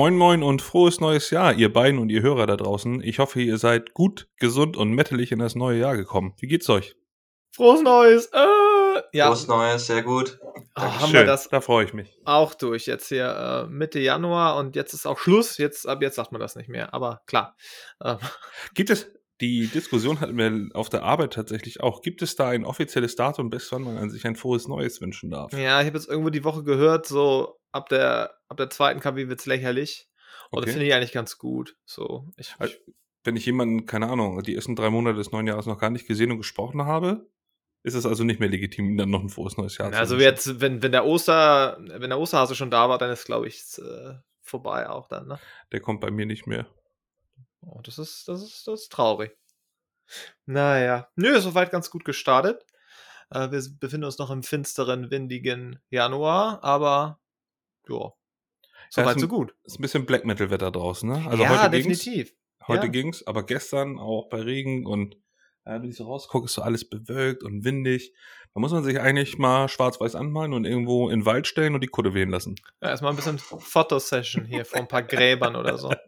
Moin Moin und frohes neues Jahr, ihr beiden und ihr Hörer da draußen. Ich hoffe, ihr seid gut, gesund und metalig in das neue Jahr gekommen. Wie geht's euch? Frohes Neues! Äh, ja, Frohes Neues, sehr gut. ah, haben wir das Da freue ich mich. auch durch jetzt hier äh, Mitte Januar und jetzt ist auch Schluss. Jetzt ab jetzt sagt man das nicht mehr, aber klar. Ähm, Gibt es, die Diskussion hatten wir auf der Arbeit tatsächlich auch. Gibt es da ein offizielles Datum, bis wann man an sich ein frohes Neues wünschen darf? ja, ich habe jetzt irgendwo die Woche gehört, so ab der ab der zweiten KW wird's lächerlich. Und das Okay. finde ich eigentlich ganz gut. So, ich, Also, Wenn ich jemanden, keine Ahnung, die ersten drei Monate des neuen Jahres noch gar nicht gesehen und gesprochen habe, ist es also nicht mehr legitim, ihm dann noch ein frohes neues Jahr also wünschen. jetzt, wenn, wenn der Oster, wenn der Osterhase schon da war, dann ist, glaube ich, äh, vorbei auch dann, ne? Der kommt bei mir nicht mehr. Oh, das ist, das ist, das ist traurig. Naja, nö, soweit ganz gut gestartet. Äh, wir befinden uns noch im finsteren, windigen Januar, aber ja, soweit ist so gut. Ist ein bisschen Black Metal Wetter draußen, ne? Also ja, heute ging's. definitiv. Heute Ja. ging's, aber gestern auch bei Regen und äh, wenn ich so rausgucke, ist so alles bewölkt und windig. Da muss man sich eigentlich mal schwarz-weiß anmalen und irgendwo in den Wald stellen und die Kutte wehen lassen. Ja, erstmal ein bisschen Fotosession hier vor ein paar Gräbern oder so.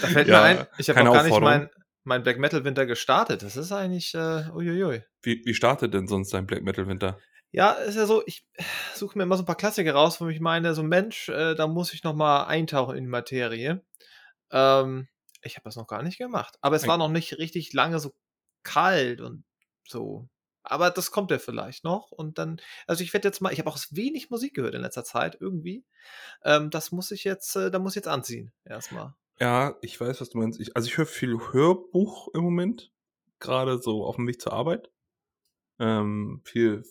Da fällt Ja, mir ein, ich habe noch gar nicht Aufforderung. mein, mein Black Metal Winter gestartet. Das ist eigentlich, äh, uiuiui. Wie, wie startet denn sonst dein Black Metal Winter? Ja, ist ja so, ich suche mir immer so ein paar Klassiker raus, wo ich meine, so Mensch, äh, da muss ich noch mal eintauchen in die Materie. Ähm, ich habe das noch gar nicht gemacht. Aber es war noch nicht richtig lange so kalt und so. Aber das kommt ja vielleicht noch. Und dann, also ich werde jetzt mal, ich habe auch wenig Musik gehört in letzter Zeit irgendwie. Ähm, das muss ich jetzt, äh, da muss ich jetzt anziehen. Erstmal. Ja, ich weiß, was du meinst. Ich, also ich höre viel Hörbuch im Moment, gerade so auf dem Weg zur Arbeit. Ähm, viel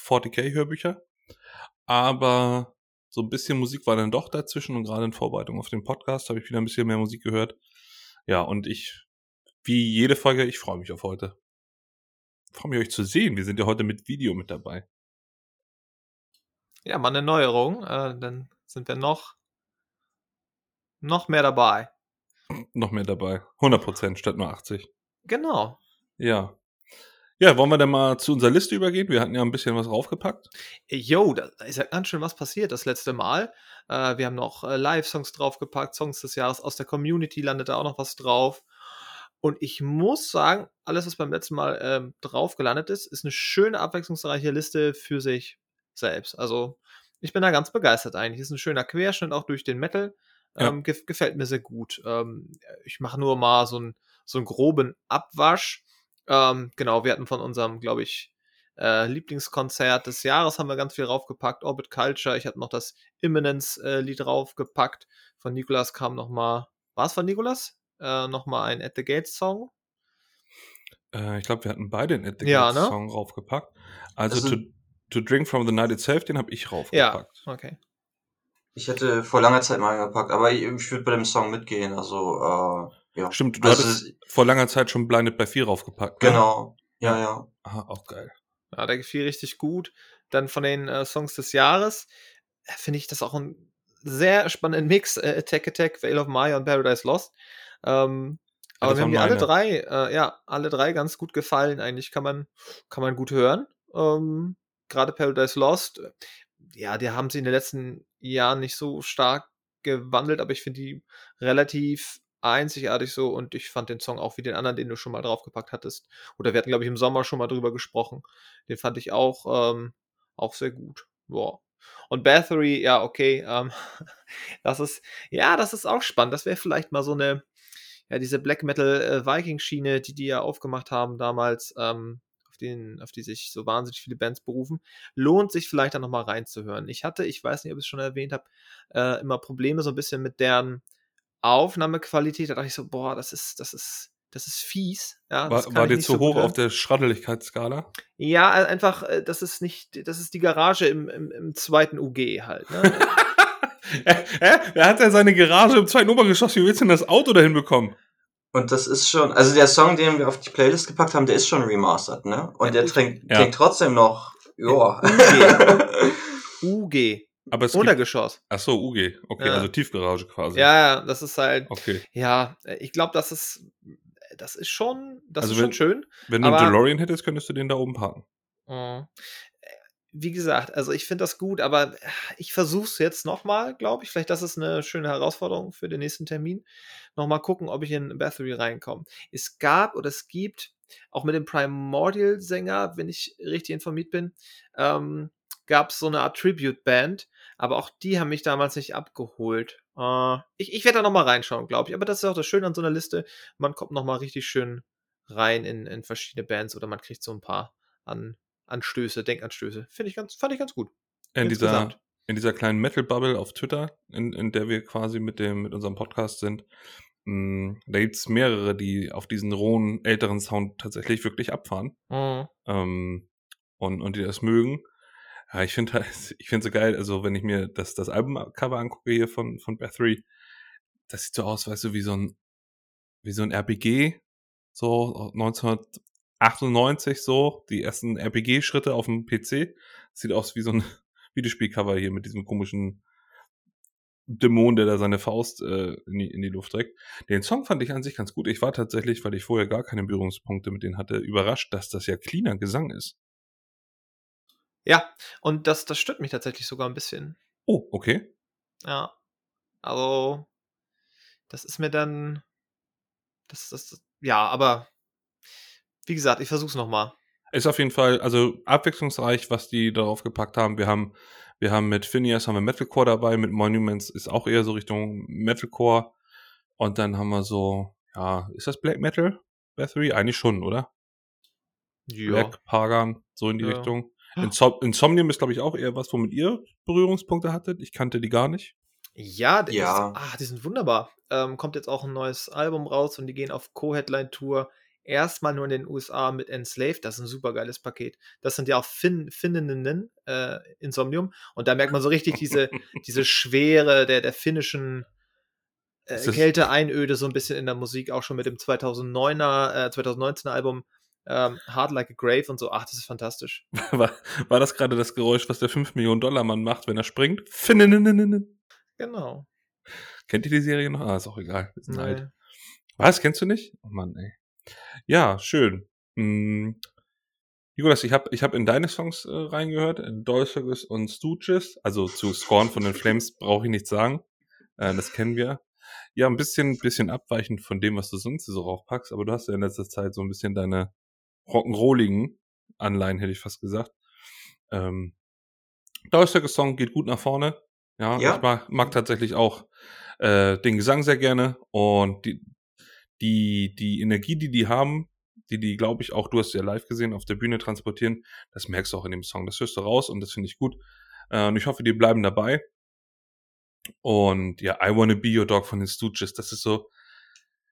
40k-Hörbücher. Aber so ein bisschen Musik war dann doch dazwischen und gerade in Vorbereitung auf den Podcast habe ich wieder ein bisschen mehr Musik gehört. Ja, und ich, wie jede Folge, ich freue mich auf heute. Ich freue mich, euch zu sehen. Wir sind ja heute mit Video mit dabei. Ja, mal eine Neuerung. Äh, dann sind wir noch, noch mehr dabei. Noch mehr dabei. 100% statt nur 80. Genau. Ja. Ja, wollen wir dann mal zu unserer Liste übergehen? Wir hatten ja ein bisschen was draufgepackt. Yo, da, ist ja ganz schön was passiert das letzte Mal. Äh, wir haben noch äh, Live-Songs draufgepackt, Songs des Jahres aus der Community landet da auch noch was drauf. Und ich muss sagen, alles, was beim letzten Mal ähm, drauf gelandet ist, ist eine schöne, abwechslungsreiche Liste für sich selbst. Also, ich bin da ganz begeistert eigentlich. Ist ein schöner Querschnitt auch durch den Metal. Ja. Ähm, gef gefällt mir sehr gut. Ähm, ich mache nur mal so, ein, so einen groben Abwasch. Ähm, genau, wir hatten von unserem, glaube ich, äh, Lieblingskonzert des Jahres haben wir ganz viel draufgepackt. Orbit Culture, ich hatte noch das Imminence-Lied draufgepackt. Von Nikolas kam noch mal, war es von Nikolas? Äh, noch mal ein At the Gates Song. Äh, ich glaube, wir hatten beide einen At the Ja, Gates ne? Song raufgepackt. Also Also- to, to Drink from the Night Itself, den habe ich Ja, raufgepackt. okay. Ich hätte vor langer Zeit mal gepackt, aber ich, ich würde bei dem Song mitgehen. Also, äh, ja. Stimmt, du Also, hattest vor langer Zeit schon Blinded by 4 raufgepackt. ne? Genau. Ja, ja. Aha, auch geil. Ja, der gefiel richtig gut. Dann von den äh, Songs des Jahres äh, finde ich das auch ein sehr spannenden Mix. Äh, Attack Attack, Veil of Maya und Paradise Lost. Ähm, Ja, aber wir haben die alle drei, äh, ja, alle drei ganz gut gefallen. Eigentlich kann man, kann man gut hören. Ähm, Gerade Paradise Lost, äh, ja, die haben sie in den letzten Jahren nicht so stark gewandelt, aber ich finde die relativ einzigartig so und ich fand den Song auch wie den anderen, den du schon mal draufgepackt hattest. Oder wir hatten, glaube ich, im Sommer schon mal drüber gesprochen. Den fand ich auch, ähm, auch sehr gut. Ja. Und Bathory, ja, okay, ähm, das ist, ja, das ist auch spannend. Das wäre vielleicht mal so eine, ja, diese Black Metal äh, Viking-Schiene, die die ja aufgemacht haben damals, ähm, auf, den, auf die sich so wahnsinnig viele Bands berufen, lohnt sich vielleicht da nochmal reinzuhören. Ich hatte, ich weiß nicht, ob ich es schon erwähnt habe, äh, immer Probleme so ein bisschen mit deren Aufnahmequalität. Da dachte ich so, boah, das ist, das ist, das ist fies. Ja, das War, war dir zu so hoch auf der Schraddeligkeitsskala? Ja, einfach, äh, das ist nicht, das ist die Garage im, im, im zweiten UG halt. Ne? Hä? Er hat ja seine Garage im zweiten Obergeschoss. Wie willst du denn das Auto dahin bekommen? Und das ist schon, also der Song, den wir auf die Playlist gepackt haben, der ist schon remastered, ne? Und der klingt, Ja. klingt trotzdem noch, ja. UG. Aber es Untergeschoss. ach so, UG. Okay, Ja. also Tiefgarage quasi. Ja, ja, das ist halt, Okay. ja, äh, ich glaube, das ist, das ist schon, das Also ist schon wenn- schön. Wenn du einen Aber- DeLorean hättest, könntest du den da oben parken. Mhm. wie gesagt, also ich finde das gut, aber ich versuche es jetzt nochmal, glaube ich. Vielleicht das ist eine schöne Herausforderung für den nächsten Termin. Nochmal gucken, ob ich in Bathory reinkomme. Es gab oder es gibt auch mit dem Primordial-Sänger, wenn ich richtig informiert bin, ähm, gab es so eine Art Tribute-Band, aber auch die haben mich damals nicht abgeholt. Äh, ich ich werde da nochmal reinschauen, glaube ich. Aber das ist auch das Schöne an so einer Liste. Man kommt nochmal richtig schön rein in, in verschiedene Bands oder man kriegt so ein paar an Anstöße, Denkanstöße. Finde ich ganz, fand ich ganz gut. In dieser, in dieser kleinen Metal-Bubble auf Twitter, in, in der wir quasi mit dem, mit unserem Podcast sind, mh, hm, da gibt es mehrere, die auf diesen rohen, älteren Sound tatsächlich wirklich abfahren. Mhm. Ähm, und, und die das mögen. Ja, ich finde halt, ich finde so geil, also wenn ich mir das, das Albumcover angucke hier von, von Bathory, das sieht so aus, weißt du, wie so ein, wie so ein RPG, so 1900, 98 so, die ersten RPG-Schritte auf dem PC. Sieht aus wie so ein Videospielcover hier mit diesem komischen Dämon, der da seine Faust äh, in, die, in die Luft trägt. Den Song fand ich an sich ganz gut. Ich war tatsächlich, weil ich vorher gar keine Berührungspunkte mit denen hatte, überrascht, dass das ja cleaner Gesang ist. Ja, und das, das stört mich tatsächlich sogar ein bisschen. Oh, okay. Ja. Also, das ist mir dann. Das, das, ja, aber wie gesagt, ich versuch's nochmal. Ist auf jeden Fall, also abwechslungsreich, was die darauf gepackt haben. Wir haben, wir haben mit Phineas haben wir Metalcore dabei, mit Monuments ist auch eher so Richtung Metalcore. Und dann haben wir so, ja, ist das Black Metal? Bathory? Eigentlich schon, oder? Ja. Black, Pagan, so in die ja. Richtung. Insom Insomnium ist, glaube ich, auch eher was, womit ihr Berührungspunkte hattet. Ich kannte die gar nicht. Ja, ja. Ist, ah, die sind wunderbar. Ähm, kommt jetzt auch ein neues Album raus und die gehen auf Co-Headline-Tour erstmal nur in den USA mit Enslaved. Das ist ein super geiles Paket. Das sind ja auch Fin Finnenden, äh, Insomnium. Und da merkt man so richtig diese, diese Schwere der, der finnischen äh, Kälteeinöde so ein bisschen in der Musik, auch schon mit dem 2009er, äh, 2019er Album ähm, Hard Like a Grave und so. Ach, das ist fantastisch. War, war das gerade das Geräusch, was der 5 Millionen Dollar Mann macht, wenn er springt? Genau. Kennt ihr die Serie noch? Ah, ist auch egal. Wir sind nee. alt. Was, kennst du nicht? Oh Mann, ey. Ja, schön. Hm. Nikolas, ich habe ich hab in deine Songs äh, reingehört, in Dolcegus und Stooges. Also zu Scorn von den Flames brauche ich nichts sagen. Äh, das kennen wir. Ja, ein bisschen, bisschen abweichend von dem, was du sonst so raufpackst, aber du hast ja in letzter Zeit so ein bisschen deine rock'n'rolligen Anleihen, hätte ich fast gesagt. Ähm, Dolcegus Song geht gut nach vorne. Ja, ja. ich mag, mag tatsächlich auch äh, den Gesang sehr gerne und die, die, die Energie, die die haben, die die, glaube ich, auch, du hast ja live gesehen, auf der Bühne transportieren, das merkst du auch in dem Song. Das hörst du raus und das finde ich gut. Äh, und ich hoffe, die bleiben dabei. Und ja, I Wanna Be Your Dog von den Stooges, das ist so,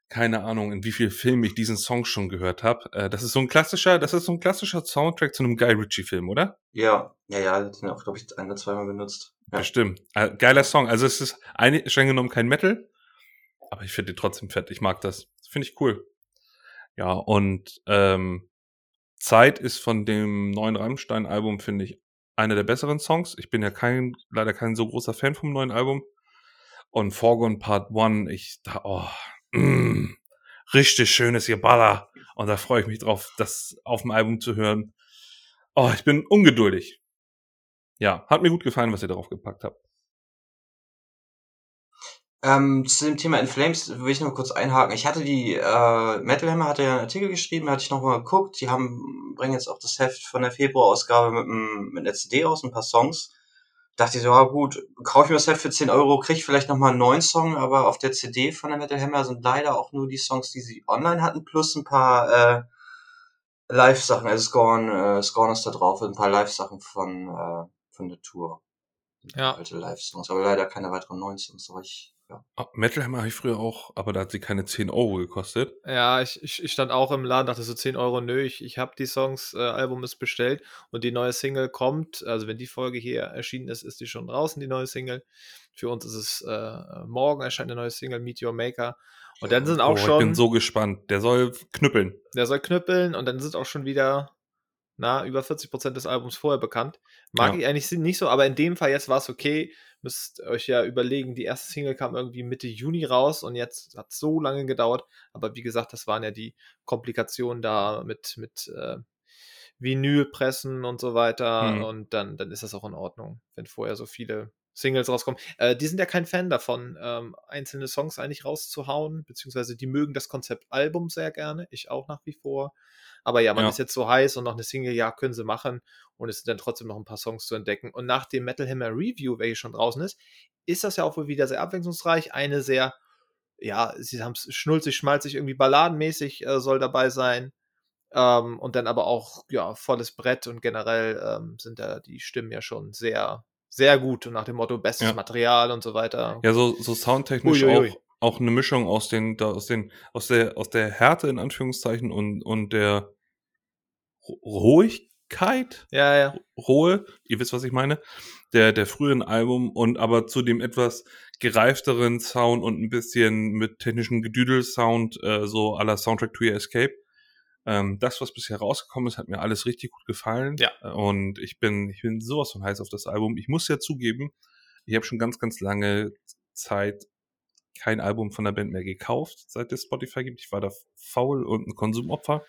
keine Ahnung, in wie viel Filmen ich diesen Song schon gehört habe. Äh, das ist so ein klassischer, das ist so ein klassischer Soundtrack zu einem Guy Ritchie-Film, oder? Ja, ja, ja, den auch, glaube ich, ein oder zweimal benutzt. Ja. Bestimmt. Äh, geiler Song. Also es ist eine, streng genommen kein Metal, aber ich finde den trotzdem fett. Ich mag das. Finde ich cool. Ja, und ähm, Zeit ist von dem neuen Rammstein-Album, finde ich, einer der besseren Songs. Ich bin ja kein, leider kein so großer Fan vom neuen Album. Und Forgone Part 1, ich da, oh, mm, richtig schönes Geballer. Und da freue ich mich drauf, das auf dem Album zu hören. Oh, ich bin ungeduldig. Ja, hat mir gut gefallen, was ihr darauf gepackt habt. Ähm, zu dem Thema In Flames will ich noch kurz einhaken. Ich hatte die, äh, Metal Hammer hatte ja einen Artikel geschrieben, hatte ich noch mal geguckt. Die haben, bringen jetzt auch das Heft von der Februarausgabe mit, mit einer CD aus, ein paar Songs. Dachte ich so, ja gut, kaufe ich mir das Heft für 10 Euro, kriege vielleicht noch mal einen neuen Song, aber auf der CD von der Metal Hammer sind leider auch nur die Songs, die sie online hatten, plus ein paar äh, Live-Sachen. Also Scorn, äh, Scorn ist da drauf, ein paar Live-Sachen von, äh, von der Tour. Ja. Alte Live-Songs, aber leider keine weiteren neuen Songs, aber ich ja. Ah, Metal Hammer habe ich früher auch, aber da hat sie keine 10 Euro gekostet. Ja, ich, ich, ich stand auch im Laden, dachte so 10 Euro, nö, ich, ich habe die Songs, äh, Album ist bestellt und die neue Single kommt, also wenn die Folge hier erschienen ist, ist die schon draußen, die neue Single. Für uns ist es äh, morgen erscheint eine neue Single, Meet Your Maker. Und dann sind auch oh, schon. Ich bin so gespannt. Der soll knüppeln. Der soll knüppeln und dann sind auch schon wieder na, über 40% des Albums vorher bekannt. Mag ja. ich eigentlich nicht so, aber in dem Fall jetzt war es okay müsst euch ja überlegen, die erste Single kam irgendwie Mitte Juni raus und jetzt hat es so lange gedauert. Aber wie gesagt, das waren ja die Komplikationen da mit, mit äh, Vinyl pressen und so weiter. Mhm. Und dann, dann ist das auch in Ordnung, wenn vorher so viele Singles rauskommen. Äh, die sind ja kein Fan davon, ähm, einzelne Songs eigentlich rauszuhauen, beziehungsweise die mögen das Konzept Album sehr gerne, ich auch nach wie vor. Aber ja, man Ja. ist jetzt so heiß und noch eine Single, ja, können sie machen. Und es sind dann trotzdem noch ein paar Songs zu entdecken. Und nach dem Metal Hammer Review, welche schon draußen ist, ist das ja auch wohl wieder sehr abwechslungsreich. Eine sehr, ja, sie haben es schnulzig, schmalzig, irgendwie balladenmäßig äh, soll dabei sein. Ähm, und dann aber auch, ja, volles Brett und generell ähm, sind da die Stimmen ja schon sehr, sehr gut und nach dem Motto bestes Ja. Material und so weiter. Ja, so, so soundtechnisch Uiuiui. auch, auch eine Mischung aus den, da, aus den, aus der, aus der Härte in Anführungszeichen und, und der Ru- Ruhigkeit, Ja, ja. Ruhe, ihr wisst, was ich meine, der, der früheren Album und aber zu dem etwas gereifteren Sound und ein bisschen mit technischen Gedüdel-Sound, äh, so la Soundtrack to Your Escape. Ähm, das, was bisher rausgekommen ist, hat mir alles richtig gut gefallen. Ja. Und ich bin, ich bin sowas von heiß auf das Album. Ich muss ja zugeben, ich habe schon ganz, ganz lange Zeit kein Album von der Band mehr gekauft, seit es Spotify gibt. Ich war da faul und ein Konsumopfer.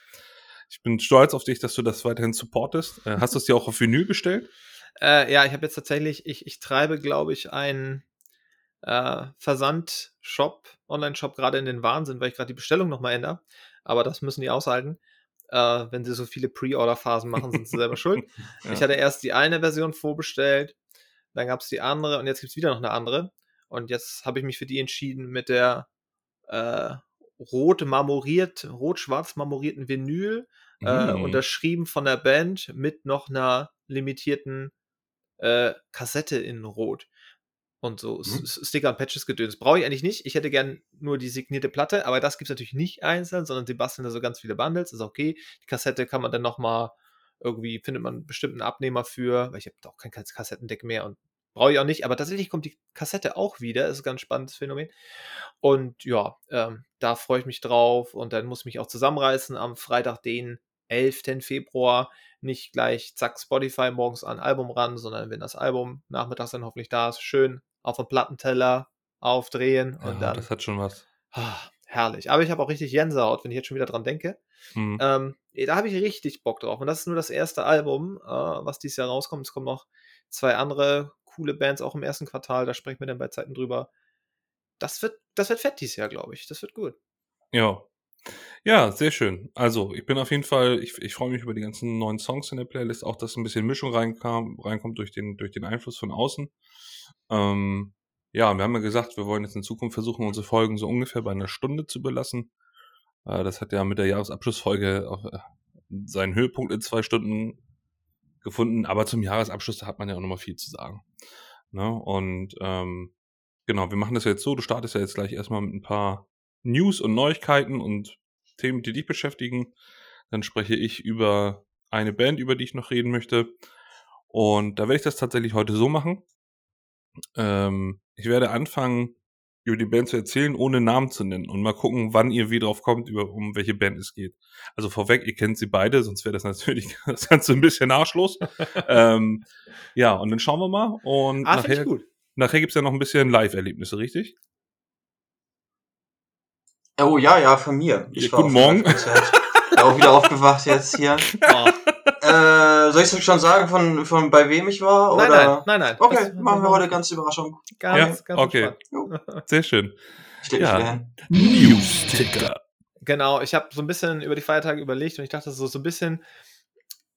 Ich bin stolz auf dich, dass du das weiterhin supportest. Äh, hast du es dir auch auf Vinyl bestellt? Äh, ja, ich habe jetzt tatsächlich, ich, ich treibe, glaube ich, einen äh, Versandshop, Online-Shop gerade in den Wahnsinn, weil ich gerade die Bestellung nochmal ändere. Aber das müssen die aushalten. Äh, wenn sie so viele Pre-Order-Phasen machen, sind sie selber schuld. Ja. Ich hatte erst die eine Version vorbestellt, dann gab es die andere und jetzt gibt es wieder noch eine andere. Und jetzt habe ich mich für die entschieden mit der äh, rot marmoriert, rot-schwarz marmorierten Vinyl, äh, Mm. unterschrieben von der Band mit noch einer limitierten äh, Kassette in Rot. Und so Mhm. Sticker und Patches gedöns. Brauche ich eigentlich nicht. Ich hätte gern nur die signierte Platte, aber das gibt es natürlich nicht einzeln, sondern sie basteln da so ganz viele Bundles. Ist okay. Die Kassette kann man dann nochmal irgendwie, findet man bestimmt einen Abnehmer für, weil ich habe auch kein Kas- Kassettendeck mehr und brauche ich auch nicht. Aber tatsächlich kommt die Kassette auch wieder. Ist ein ganz spannendes Phänomen. Und ja, ähm, da freue ich mich drauf und dann muss ich mich auch zusammenreißen am Freitag, den 11. Februar. Nicht gleich zack Spotify morgens an Album ran, sondern wenn das Album nachmittags dann hoffentlich da ist, schön auf dem Plattenteller aufdrehen und ja, dann das hat schon was. ah, herrlich. Aber ich habe auch richtig Gänsehaut, wenn ich jetzt schon wieder dran denke. Mhm. Ähm, eh, da habe ich richtig Bock drauf. Und das ist nur das erste Album, äh, was dieses Jahr rauskommt. Es kommen noch zwei andere coole Bands auch im ersten Quartal. Da sprechen wir dann bei Zeiten drüber. Das wird, das wird fett dieses Jahr, glaube ich. Das wird gut. Ja. Ja, sehr schön. Also, ich bin auf jeden Fall, ich, ich freue mich über die ganzen neuen Songs in der Playlist, auch dass ein bisschen Mischung reinkam, reinkommt durch den, durch den Einfluss von außen. Ähm, ja, wir haben ja gesagt, wir wollen jetzt in Zukunft versuchen, unsere Folgen so ungefähr bei einer Stunde zu belassen. Äh, das hat ja mit der Jahresabschlussfolge auch, äh, seinen Höhepunkt in zwei Stunden gefunden, aber zum Jahresabschluss, hat man ja auch nochmal viel zu sagen. Ne? Und ähm, genau, wir machen das jetzt so, du startest ja jetzt gleich erstmal mit ein paar News und Neuigkeiten und Themen, die dich beschäftigen. Dann spreche ich über eine Band, über die ich noch reden möchte. Und da werde ich das tatsächlich heute so machen. Ähm, ich werde anfangen, über die Band zu erzählen, ohne Namen zu nennen und mal gucken, wann ihr wie drauf kommt, über um welche Band es geht. Also vorweg, ihr kennt sie beide, sonst wäre das natürlich das Ganze ein bisschen arschlos. ähm, ja, und dann schauen wir mal. Und Ah, finde nachher, ich gut. nachher gibt's ja noch ein bisschen Live-Erlebnisse, richtig? Oh ja, ja, von mir. Ich Ja, war guten Morgen. auch wieder aufgewacht jetzt hier. Oh. Äh, soll ich schon sagen, von, von bei wem ich war? Nein, oder? nein, nein, nein. Okay, Das- machen wir heute ganz Überraschung. Ganz, Ja, ganz okay. Sehr schön. Ich leg Ja. News-Ticker. Genau, ich habe so ein bisschen über die Feiertage überlegt und ich dachte so, so ein bisschen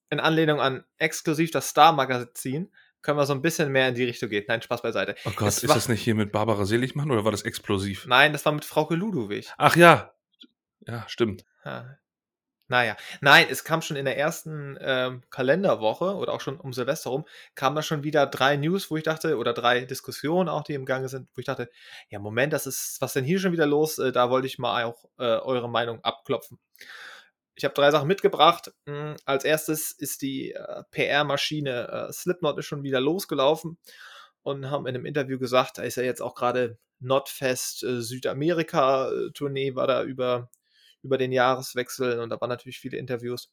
in Anlehnung an exklusiv das Star-Magazin können wir so ein bisschen mehr in die Richtung gehen. Nein, Spaß beiseite. Oh Gott, Es ist war- das nicht hier mit Barbara Seligmann oder war das explosiv? Nein, das war mit Frauke Ludowig. Ach ja. Ja, stimmt. Ja. Naja, nein, es kam schon in der ersten ähm, Kalenderwoche oder auch schon um Silvester rum, kamen da schon wieder drei News, wo ich dachte, oder drei Diskussionen auch, die im Gange sind, wo ich dachte, ja, Moment, das ist, was denn hier schon wieder los? Äh, da wollte ich mal auch äh, eure Meinung abklopfen. Ich habe drei Sachen mitgebracht. Mm, Als erstes ist die äh, PR-Maschine äh, Slipknot ist schon wieder losgelaufen und haben in einem Interview gesagt, da ist ja jetzt auch gerade Notfest äh, Südamerika-Tournee, war da über, über den Jahreswechsel und da waren natürlich viele Interviews.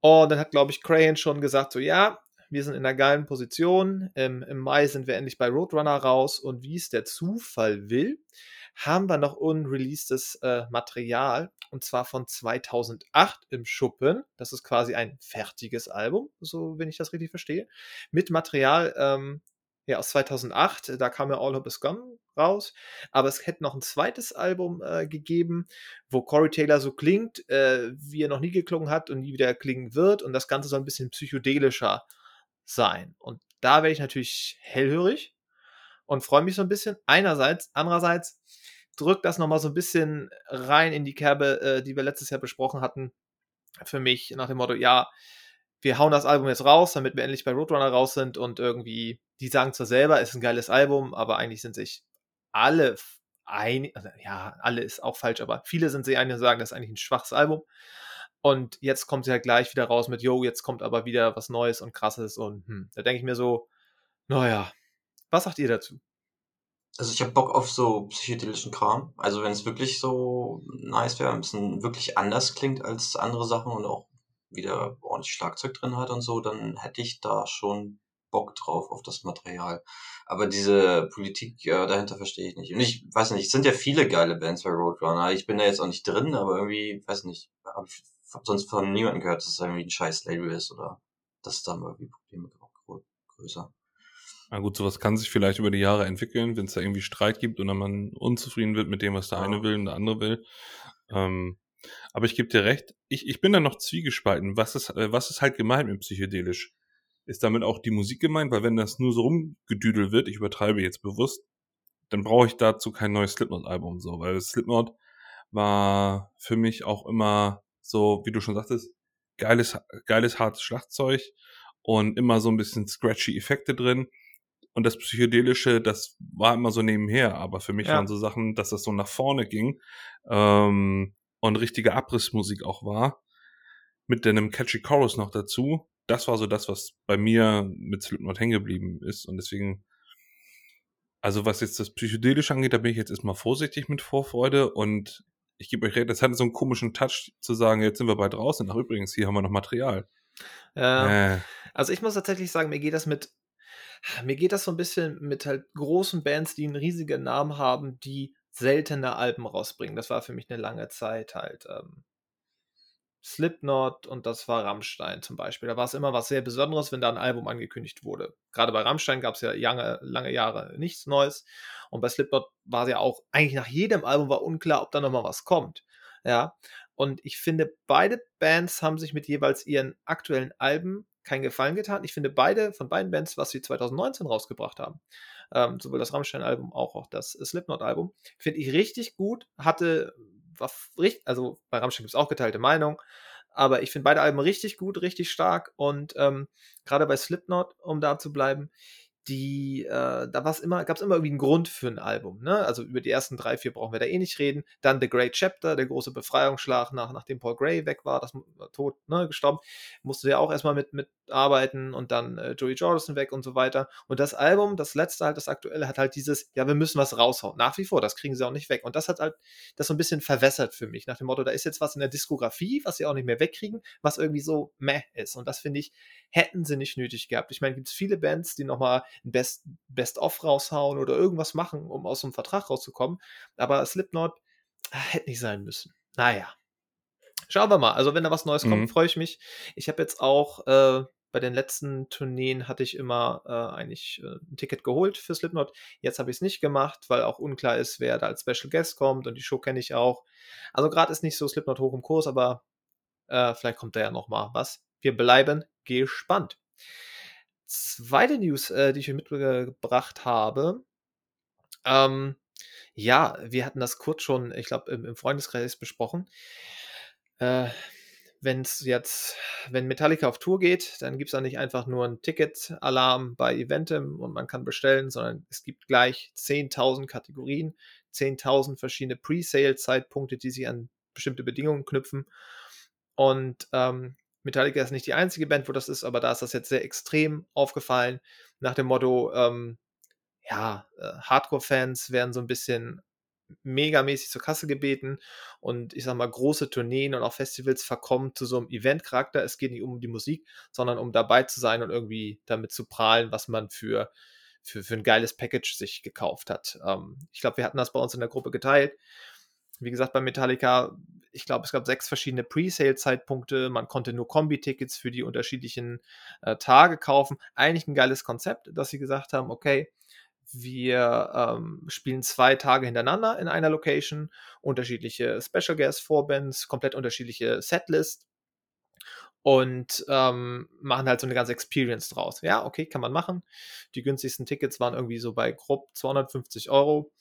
Und dann hat, glaube ich, Crayon schon gesagt, so ja, wir sind in einer geilen Position. Im, Im Mai sind wir endlich bei Roadrunner raus und wie es der Zufall will, haben wir noch unreleasedes äh, Material und zwar von 2008 im Schuppen. Das ist quasi ein fertiges Album, so wenn ich das richtig verstehe, mit Material ähm, ja, aus 2008. Da kam ja All Hope Is Gone raus. Aber es hätte noch ein zweites Album äh, gegeben, wo Corey Taylor so klingt, äh, wie er noch nie geklungen hat und nie wieder klingen wird. Und das Ganze soll ein bisschen psychedelischer sein. Und da werde ich natürlich hellhörig und freue mich so ein bisschen. Einerseits, andererseits drückt das nochmal so ein bisschen rein in die Kerbe, äh, die wir letztes Jahr besprochen hatten. Für mich nach dem Motto, ja, wir hauen das Album jetzt raus, damit wir endlich bei Roadrunner raus sind und irgendwie, die sagen zwar selber, ist ein geiles Album, aber eigentlich sind sich alle einig, also ja, alle ist auch falsch, aber viele sind sich einig und sagen, das ist eigentlich ein schwaches Album. Und jetzt kommt sie halt gleich wieder raus mit, yo, jetzt kommt aber wieder was Neues und Krasses und hm, da denke ich mir so, naja, was sagt ihr dazu? Also ich habe Bock auf so psychedelischen Kram. Also wenn es wirklich so nice wäre, ein bisschen wirklich anders klingt als andere Sachen und auch wieder ordentlich Schlagzeug drin hat und so, dann hätte ich da schon Bock drauf auf das Material. Aber diese Politik äh, dahinter verstehe ich nicht. Und ich weiß nicht, es sind ja viele geile Bands bei Roadrunner. Ich bin da jetzt auch nicht drin, aber irgendwie, weiß nicht, habe ich sonst von niemandem gehört, dass es irgendwie ein scheiß Label ist oder dass es da mal irgendwie Probleme gibt, größer. Na gut, sowas kann sich vielleicht über die Jahre entwickeln, wenn es da irgendwie Streit gibt und dann man unzufrieden wird mit dem, was der ja. eine will und der andere will. Ähm, aber ich gebe dir recht, ich, ich bin da noch zwiegespalten. Was ist, äh, was ist halt gemeint mit psychedelisch? Ist damit auch die Musik gemeint? Weil wenn das nur so rumgedüdelt wird, ich übertreibe jetzt bewusst, dann brauche ich dazu kein neues Slipknot-Album so, weil Slipknot war für mich auch immer so, wie du schon sagtest, geiles, geiles hartes Schlagzeug und immer so ein bisschen scratchy Effekte drin. Und das Psychedelische, das war immer so nebenher, aber für mich ja. waren so Sachen, dass das so nach vorne ging. Ähm, und richtige Abrissmusik auch war, mit einem catchy Chorus noch dazu. Das war so das, was bei mir mit Slipknot hängen geblieben ist und deswegen also was jetzt das Psychedelische angeht, da bin ich jetzt erstmal vorsichtig mit Vorfreude und ich gebe euch recht, das hat so einen komischen Touch zu sagen, jetzt sind wir bald draußen. Ach übrigens, hier haben wir noch Material. Ja, äh. Also ich muss tatsächlich sagen, mir geht das mit, mir geht das so ein bisschen mit halt großen Bands, die einen riesigen Namen haben, die seltene Alben rausbringen. Das war für mich eine lange Zeit halt. Ähm, Slipknot und das war Rammstein zum Beispiel. Da war es immer was sehr Besonderes, wenn da ein Album angekündigt wurde. Gerade bei Rammstein gab es ja lange, lange Jahre nichts Neues. Und bei Slipknot war es ja auch, eigentlich nach jedem Album war unklar, ob da nochmal was kommt. Ja. Und ich finde, beide Bands haben sich mit jeweils ihren aktuellen Alben keinen Gefallen getan. Ich finde beide, von beiden Bands, was sie 2019 rausgebracht haben, ähm, sowohl das Rammstein-Album auch, auch das Slipknot-Album, finde ich richtig gut. Hatte, war richtig, also bei Rammstein gibt es auch geteilte Meinung, aber ich finde beide Alben richtig gut, richtig stark und ähm, gerade bei Slipknot, um da zu bleiben, die, äh, da war's immer, gab es immer irgendwie einen Grund für ein Album. Ne? Also über die ersten drei, vier brauchen wir da eh nicht reden. Dann The Great Chapter, der große Befreiungsschlag, nach, nachdem Paul Gray weg war, das war tot, ne, gestorben, musste ja auch erstmal mit, mit arbeiten und dann äh, Joey Jordison weg und so weiter. Und das Album, das letzte halt, das aktuelle, hat halt dieses, ja, wir müssen was raushauen. Nach wie vor, das kriegen sie auch nicht weg. Und das hat halt das so ein bisschen verwässert für mich, nach dem Motto, da ist jetzt was in der Diskografie, was sie auch nicht mehr wegkriegen, was irgendwie so meh ist. Und das finde ich, hätten sie nicht nötig gehabt. Ich meine, gibt es viele Bands, die nochmal ein Best, Best-of raushauen oder irgendwas machen, um aus so einem Vertrag rauszukommen. Aber Slipknot äh, hätte nicht sein müssen. Naja. Schauen wir mal. Also, wenn da was Neues mhm. kommt, freue ich mich. Ich habe jetzt auch äh, bei den letzten Tourneen hatte ich immer äh, eigentlich äh, ein Ticket geholt für Slipknot. Jetzt habe ich es nicht gemacht, weil auch unklar ist, wer da als Special Guest kommt und die Show kenne ich auch. Also gerade ist nicht so Slipknot hoch im Kurs, aber äh, vielleicht kommt da ja noch mal was. Wir bleiben gespannt. Zweite News, äh, die ich mitgebracht habe. Ähm, ja, wir hatten das kurz schon, ich glaube, im, im, Freundeskreis besprochen. Äh, wenn es jetzt, wenn Metallica auf Tour geht, dann gibt es da nicht einfach nur einen Ticket-Alarm bei Eventim und man kann bestellen, sondern es gibt gleich 10.000 Kategorien, 10.000 verschiedene Pre-Sale-Zeitpunkte, die sich an bestimmte Bedingungen knüpfen. Und ähm, Metallica ist nicht die einzige Band, wo das ist, aber da ist das jetzt sehr extrem aufgefallen, nach dem Motto, ähm, ja, äh, Hardcore-Fans werden so ein bisschen megamäßig zur Kasse gebeten und ich sag mal, große Tourneen und auch Festivals verkommen zu so einem Event-Charakter. Es geht nicht um die Musik, sondern um dabei zu sein und irgendwie damit zu prahlen, was man für, für, für ein geiles Package sich gekauft hat. Ähm, ich glaube, wir hatten das bei uns in der Gruppe geteilt. Wie gesagt, bei Metallica, ich glaube, es gab sechs verschiedene Presale-Zeitpunkte. Man konnte nur Kombi-Tickets für die unterschiedlichen äh, Tage kaufen. Eigentlich ein geiles Konzept, dass sie gesagt haben, okay, wir ähm, spielen zwei Tage hintereinander in einer Location, unterschiedliche Special Guest Vorbands, komplett unterschiedliche Setlist und ähm, machen halt so eine ganze Experience draus. Ja, okay, kann man machen. Die günstigsten Tickets waren irgendwie so bei grob 250 Euro.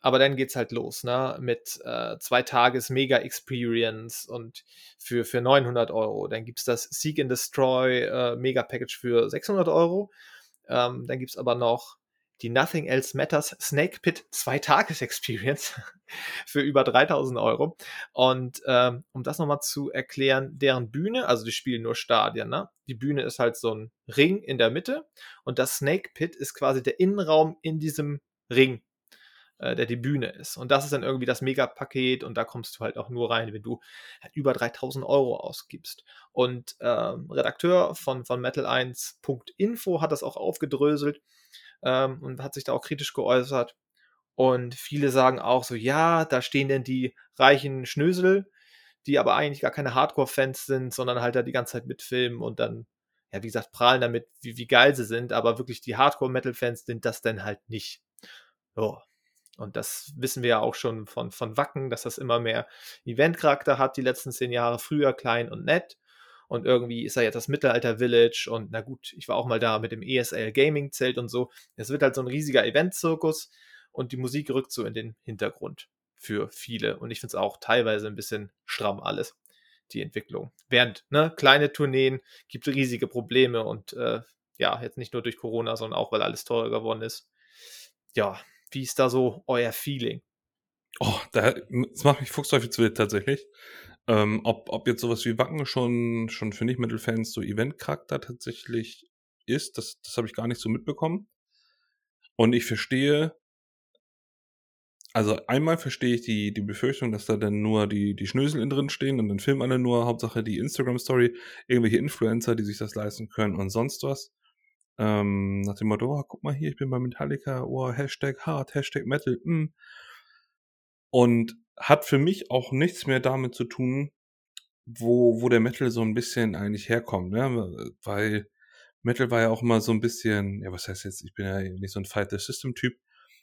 Aber dann geht's halt los, ne? Mit äh, zwei Tages Mega Experience und für, für 900 Euro. Dann gibt's das Seek and Destroy äh, Mega Package für 600 Euro. Ähm, dann gibt's aber noch die Nothing Else Matters Snake Pit zwei Tages Experience für über 3000 Euro. Und ähm, um das nochmal zu erklären, deren Bühne, also die spielen nur Stadien, ne? Die Bühne ist halt so ein Ring in der Mitte und das Snake Pit ist quasi der Innenraum in diesem Ring, äh, der die Bühne ist. Und das ist dann irgendwie das Megapaket und da kommst du halt auch nur rein, wenn du halt über 3000 Euro ausgibst. Und ähm, Redakteur von, von Metal1.info hat das auch aufgedröselt ähm, und hat sich da auch kritisch geäußert. Und viele sagen auch so, ja, da stehen denn die reichen Schnösel, die aber eigentlich gar keine Hardcore-Fans sind, sondern halt da die ganze Zeit mitfilmen und dann, ja, wie gesagt, prahlen damit, wie, wie geil sie sind, aber wirklich die Hardcore-Metal-Fans sind das dann halt nicht. So. Und das wissen wir ja auch schon von, von Wacken, dass das immer mehr Event-Charakter hat, die letzten zehn Jahre früher klein und nett und irgendwie ist da jetzt das Mittelalter Village und na gut, ich war auch mal da mit dem ESL Gaming Zelt und so. Es wird halt so ein riesiger Event-Zirkus und die Musik rückt so in den Hintergrund für viele und ich finde es auch teilweise ein bisschen stramm alles, die Entwicklung. Während, ne, kleine Tourneen gibt riesige Probleme und äh, ja, jetzt nicht nur durch Corona, sondern auch, weil alles teurer geworden ist. Ja, wie ist da so euer Feeling? Oh, da, das macht mich fuchsteufelswild tatsächlich. Ähm, ob, ob jetzt sowas wie Wacken schon, schon für Nicht-Metal-Fans so Event-Charakter tatsächlich ist, das, das habe ich gar nicht so mitbekommen. Und ich verstehe, also einmal verstehe ich die, die Befürchtung, dass da dann nur die, die Schnösel in drin stehen und dann filmen alle nur Hauptsache die Instagram-Story, irgendwelche Influencer, die sich das leisten können und sonst was. Ähm, nach dem Motto, oh, guck mal hier, ich bin bei Metallica, oh, Hashtag Hard, Hashtag Metal, mm. Und hat für mich auch nichts mehr damit zu tun, wo, wo der Metal so ein bisschen eigentlich herkommt, ne? Weil Metal war ja auch immer so ein bisschen, ja, was heißt jetzt, ich bin ja nicht so ein Fight the System Typ,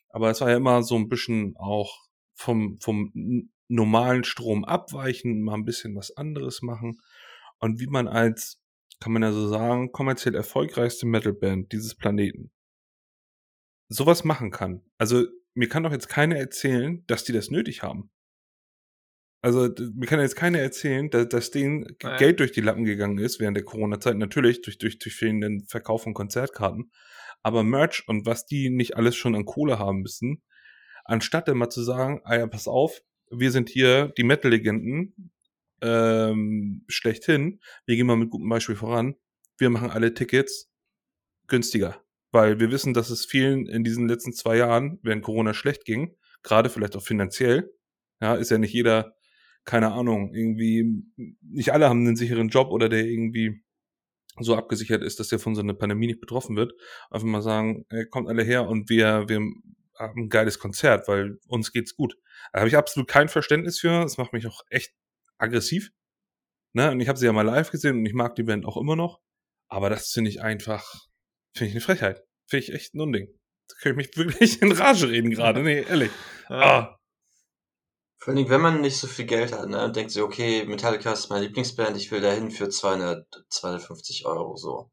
aber es war ja immer so ein bisschen auch vom, vom normalen Strom abweichen, mal ein bisschen was anderes machen. Und wie man als, kann man ja so sagen, kommerziell erfolgreichste Metalband dieses Planeten sowas machen kann. Also mir kann doch jetzt keiner erzählen, dass die das nötig haben. Also mir kann jetzt keiner erzählen, dass, dass denen naja. Geld durch die Lappen gegangen ist während der Corona-Zeit. Natürlich durch, durch, durch fehlenden Verkauf von Konzertkarten. Aber Merch und was die nicht alles schon an Kohle haben müssen, anstatt immer zu sagen, ah ja, pass auf, wir sind hier die Metal-Legenden ähm, schlechthin, wir gehen mal mit gutem Beispiel voran, wir machen alle Tickets günstiger. Weil wir wissen, dass es vielen in diesen letzten zwei Jahren, während Corona schlecht ging, gerade vielleicht auch finanziell, ja, ist ja nicht jeder keine Ahnung, irgendwie, nicht alle haben einen sicheren Job oder der irgendwie so abgesichert ist, dass der von so einer Pandemie nicht betroffen wird. Einfach mal sagen, kommt alle her und wir, wir haben ein geiles Konzert, weil uns geht's gut. Da habe ich absolut kein Verständnis für. Das macht mich auch echt aggressiv. Ne? Und ich habe sie ja mal live gesehen und ich mag die Band auch immer noch. Aber das finde ich einfach, finde ich eine Frechheit. Finde ich echt ein Unding. Da kann ich mich wirklich in Rage reden gerade. Nee, ehrlich. Ah. Vor allem, wenn man nicht so viel Geld hat, ne, und denkt sich, okay, Metallica ist meine Lieblingsband, ich will dahin für 200, 250 Euro, so.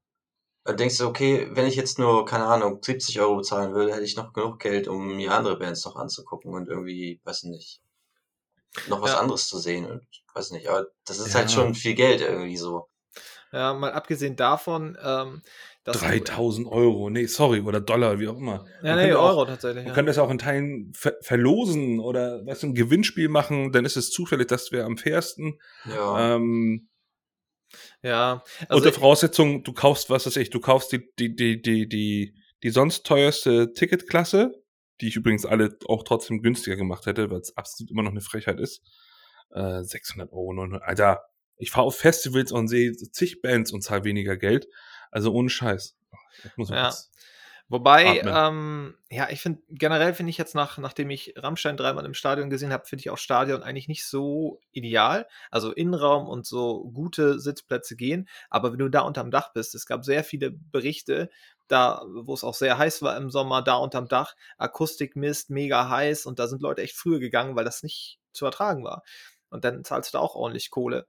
Dann denkst du, okay, wenn ich jetzt nur, keine Ahnung, 70 Euro bezahlen würde, hätte ich noch genug Geld, um mir andere Bands noch anzugucken und irgendwie, weiß nicht, noch was ja. anderes zu sehen und weiß nicht, aber das ist ja. halt schon viel Geld irgendwie so. Ja, mal abgesehen davon, ähm, 3000 Euro, nee, sorry, oder Dollar, wie auch immer. Ja, man nee, Euro auch, tatsächlich. Man ja. kann das auch in Teilen ver verlosen oder weißt du, ein Gewinnspiel machen, dann ist es zufällig, dass wir am fairsten. Ja. Ähm, ja. Also unter Voraussetzung, du kaufst, was weiß ich, du kaufst die, die, die, die, die, die sonst teuerste Ticketklasse, die ich übrigens alle auch trotzdem günstiger gemacht hätte, weil es absolut immer noch eine Frechheit ist. Äh, 600 Euro, 900, Alter. Ich fahre auf Festivals und sehe zig Bands und zahle weniger Geld. Also ohne Scheiß. ja. Wobei, ähm, ja, ich finde, generell finde ich jetzt nach, nachdem ich Rammstein dreimal im Stadion gesehen habe, finde ich auch Stadion eigentlich nicht so ideal. Also Innenraum und so gute Sitzplätze gehen. Aber wenn du da unterm Dach bist, es gab sehr viele Berichte, da, wo es auch sehr heiß war im Sommer, da unterm Dach, Akustikmist, mega heiß und da sind Leute echt früher gegangen, weil das nicht zu ertragen war. Und dann zahlst du da auch ordentlich Kohle.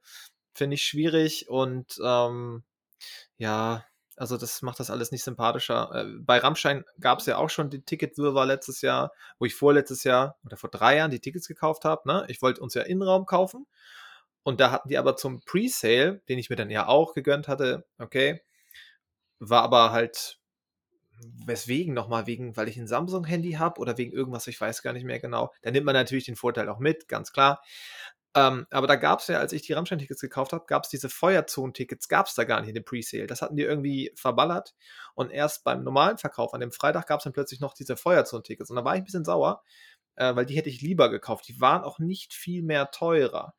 Finde ich schwierig und ähm, ja, also das macht das alles nicht sympathischer. Äh, bei Rammstein gab es ja auch schon die Ticketwirrwarr letztes Jahr, wo ich vorletztes Jahr oder vor drei Jahren die Tickets gekauft habe. Ne? Ich wollte uns ja Innenraum kaufen. Und da hatten die aber zum Presale, den ich mir dann ja auch gegönnt hatte, okay, war aber halt, weswegen nochmal, wegen, weil ich ein Samsung-Handy habe oder wegen irgendwas, ich weiß gar nicht mehr genau. Da nimmt man natürlich den Vorteil auch mit, ganz klar. Ähm, aber da gab es ja, als ich die Rammstein-Tickets gekauft habe, gab es diese Feuerzonen-Tickets, gab es da gar nicht in dem Presale. Das hatten die irgendwie verballert. Und erst beim normalen Verkauf an dem Freitag gab es dann plötzlich noch diese Feuerzonen-Tickets. Und da war ich ein bisschen sauer, äh, weil die hätte ich lieber gekauft. Die waren auch nicht viel mehr teurer.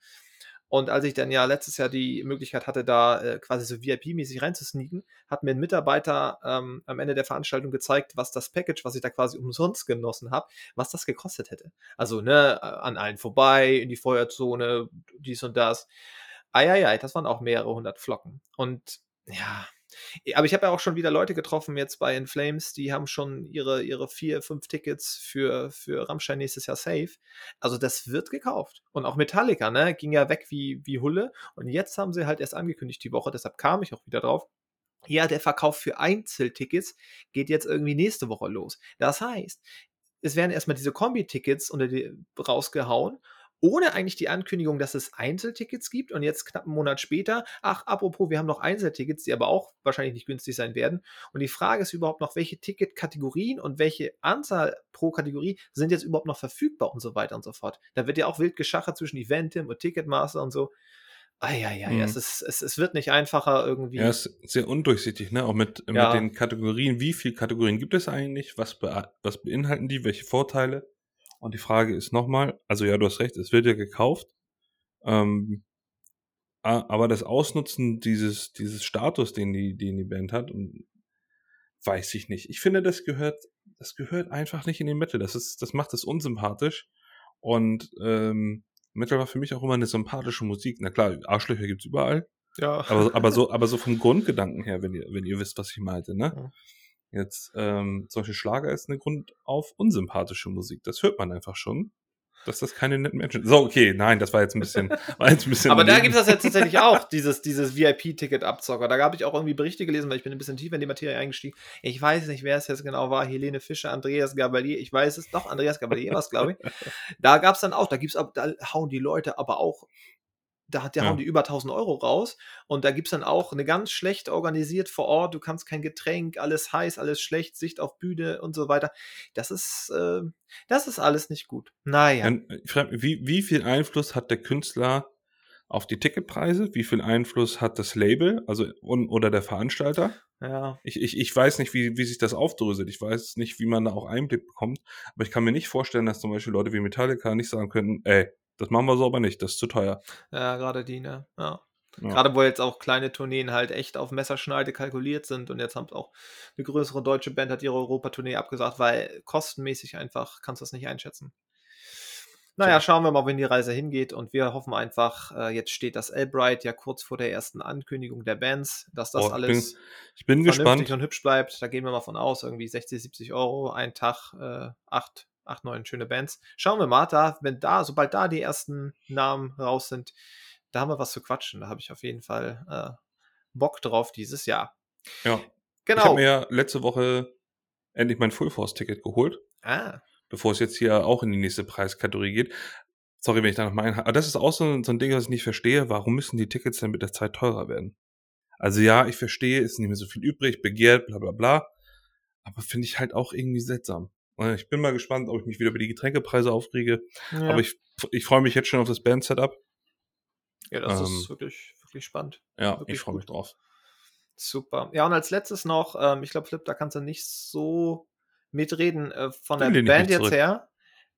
Und als ich dann ja letztes Jahr die Möglichkeit hatte, da äh, quasi so VIP-mäßig reinzusneaken, hat mir ein Mitarbeiter ähm, am Ende der Veranstaltung gezeigt, was das Package, was ich da quasi umsonst genossen habe, was das gekostet hätte. Also, ne, äh, an allen vorbei, in die Feuerzone, dies und das. Eieiei, das waren auch mehrere hundert Flocken. Und ja, aber ich habe ja auch schon wieder Leute getroffen jetzt bei In Flames, die haben schon ihre, ihre vier, fünf Tickets für, für Rammstein nächstes Jahr safe. Also das wird gekauft. Und auch Metallica, ne, ging ja weg wie, wie Hulle. Und jetzt haben sie halt erst angekündigt die Woche, deshalb kam ich auch wieder drauf. Ja, der Verkauf für Einzeltickets geht jetzt irgendwie nächste Woche los. Das heißt, es werden erstmal diese Kombi-Tickets rausgehauen ohne eigentlich die Ankündigung, dass es Einzeltickets gibt und jetzt knapp einen Monat später, ach, apropos, wir haben noch Einzeltickets, die aber auch wahrscheinlich nicht günstig sein werden. Und die Frage ist überhaupt noch, welche Ticketkategorien und welche Anzahl pro Kategorie sind jetzt überhaupt noch verfügbar und so weiter und so fort. Da wird ja auch wild geschachert zwischen Eventim und Ticketmaster und so. Ah, ja, ja, ja, es, ist, es, es wird nicht einfacher irgendwie. Ja, es ist sehr undurchsichtig, ne? Auch mit, Ja. mit den Kategorien. Wie viele Kategorien gibt es eigentlich? Was, be was beinhalten die? Welche Vorteile? Und die Frage ist nochmal, also ja, du hast recht, es wird ja gekauft. Ähm, aber das Ausnutzen dieses, dieses Status, den die, den die Band hat, und weiß ich nicht. Ich finde, das gehört, das gehört einfach nicht in den Metal. Das ist, das macht es unsympathisch. Und ähm, Metal war für mich auch immer eine sympathische Musik. Na klar, Arschlöcher gibt's überall. ja. Aber, aber so, aber so vom Grundgedanken her, wenn ihr, wenn ihr wisst, was ich meinte, ne? Ja. Jetzt, ähm, solche Schlager ist eine Grund auf unsympathische Musik. Das hört man einfach schon. Dass das keine netten Menschen. So, okay, nein, das war jetzt ein bisschen, war jetzt ein bisschen. Aber da daneben. gibt es das jetzt tatsächlich auch, dieses, dieses VIP-Ticket-Abzocker. Da habe ich auch irgendwie Berichte gelesen, weil ich bin ein bisschen tiefer in die Materie eingestiegen. Ich weiß nicht, wer es jetzt genau war. Helene Fischer, Andreas Gabalier. Ich weiß es doch, Andreas Gabalier war es, glaube ich. Da gab es dann auch, da gibt's ab, da hauen die Leute aber auch, da, da Ja. hauen die über 1000 Euro raus. Und da gibt es dann auch eine ganz schlecht organisiert vor Ort. Du kannst kein Getränk, alles heiß, alles schlecht, Sicht auf Bühne und so weiter. Das ist, äh, das ist alles nicht gut. Naja. Dann, mich, wie, wie viel Einfluss hat der Künstler auf die Ticketpreise? Wie viel Einfluss hat das Label, also und, oder der Veranstalter? Ja. Ich, ich, ich weiß nicht, wie, wie sich das aufdröselt. Ich weiß nicht, wie man da auch Einblick bekommt. Aber ich kann mir nicht vorstellen, dass zum Beispiel Leute wie Metallica nicht sagen könnten, ey, das machen wir so aber nicht, das ist zu teuer. Ja, gerade die, ne? Ja. Ja. Gerade wo jetzt auch kleine Tourneen halt echt auf Messerschneide kalkuliert sind und jetzt haben auch eine größere deutsche Band hat ihre Europatournee abgesagt, weil kostenmäßig einfach kannst du das nicht einschätzen. Naja, schauen wir mal, wohin die Reise hingeht und wir hoffen einfach, äh, jetzt steht das Albright ja kurz vor der ersten Ankündigung der Bands, dass das Oh, ich alles Ich bin vernünftig gespannt. und hübsch bleibt. Da gehen wir mal von aus, irgendwie 60, 70 Euro, ein Tag, äh, acht, acht, neun schöne Bands. Schauen wir mal, da, wenn da, sobald da die ersten Namen raus sind, da haben wir was zu quatschen. Da habe ich auf jeden Fall äh, Bock drauf dieses Jahr. Ja. Ich Genau. habe mir letzte Woche endlich mein Full Force Ticket geholt, ah, bevor es jetzt hier auch in die nächste Preiskategorie geht. Sorry, wenn ich da noch mal ein. Aber das ist auch so, ein- so ein Ding, was ich nicht verstehe. Warum müssen die Tickets denn mit der Zeit teurer werden? Also ja, ich verstehe, es ist nicht mehr so viel übrig, begehrt, bla bla bla. Aber finde ich halt auch irgendwie seltsam. Und Ich bin mal gespannt, ob ich mich wieder über die Getränkepreise aufrege. ja. Aber ich, ich freue mich jetzt schon auf das Band-Setup. ja, das ähm, ist wirklich, wirklich spannend. Ja, Wirklich ich freue mich drauf. Super. Ja, und als letztes noch, ähm, ich glaube, Flip, da kannst du nicht so mitreden äh, von der ich Band mich jetzt zurück. her.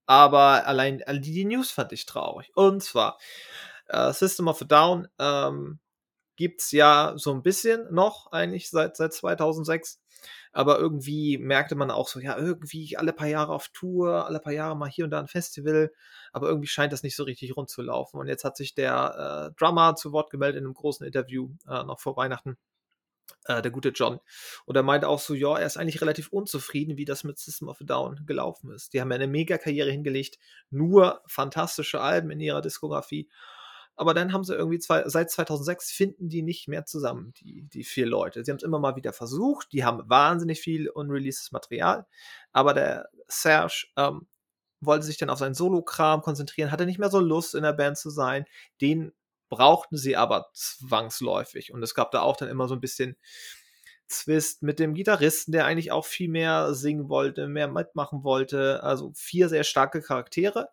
Aber allein äh, die, News fand ich traurig. Und zwar, äh, System of a Down ähm, gibt's ja so ein bisschen noch, eigentlich seit, seit 2006. Aber irgendwie merkte man auch so, ja, irgendwie alle paar Jahre auf Tour, alle paar Jahre mal hier und da ein Festival, aber irgendwie scheint das nicht so richtig rund zu laufen. Und jetzt hat sich der äh, Drummer zu Wort gemeldet in einem großen Interview äh, noch vor Weihnachten äh, der gute John. Und er meinte auch so, ja, er ist eigentlich relativ unzufrieden, wie das mit System of a Down gelaufen ist. Die haben ja eine Mega-Karriere hingelegt, nur fantastische Alben in ihrer Diskografie. Aber dann haben sie irgendwie zwei, seit 2006 finden die nicht mehr zusammen, die, die vier Leute. Sie haben es immer mal wieder versucht, die haben wahnsinnig viel unreleased Material, aber der Serge ähm, wollte sich dann auf seinen Solo-Kram konzentrieren, hatte nicht mehr so Lust in der Band zu sein. Den brauchten sie aber zwangsläufig. Und es gab da auch dann immer so ein bisschen Zwist mit dem Gitarristen, der eigentlich auch viel mehr singen wollte, mehr mitmachen wollte. Also vier sehr starke Charaktere,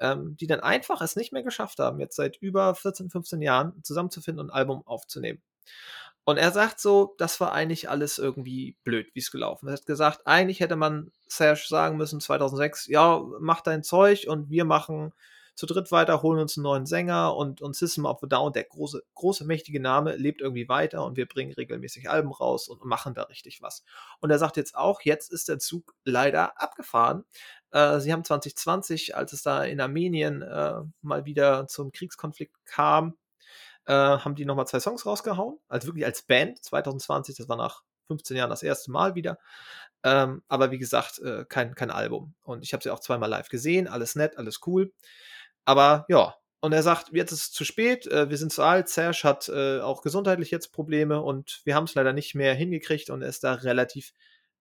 ähm, die dann einfach es nicht mehr geschafft haben, jetzt seit über 14, 15 Jahren zusammenzufinden und ein Album aufzunehmen. Und er sagt so, das war eigentlich alles irgendwie blöd, wie es gelaufen ist. Er hat gesagt, eigentlich hätte man Serge sagen müssen 2006, ja, mach dein Zeug und wir machen zu dritt weiter, holen uns einen neuen Sänger und, und System of a Down, der große, große, mächtige Name, lebt irgendwie weiter und wir bringen regelmäßig Alben raus und machen da richtig was. Und er sagt jetzt auch, jetzt ist der Zug leider abgefahren. Äh, sie haben 2020, als es da in Armenien äh, mal wieder zum Kriegskonflikt kam, äh, haben die nochmal zwei Songs rausgehauen, also wirklich als Band 2020, das war nach 15 Jahren das erste Mal wieder. Ähm, aber wie gesagt, äh, kein, kein Album. Und ich habe sie auch zweimal live gesehen, alles nett, alles cool. Aber ja, und er sagt, jetzt ist es zu spät, äh, wir sind zu alt, Serge hat äh, auch gesundheitlich jetzt Probleme und wir haben es leider nicht mehr hingekriegt und er ist da relativ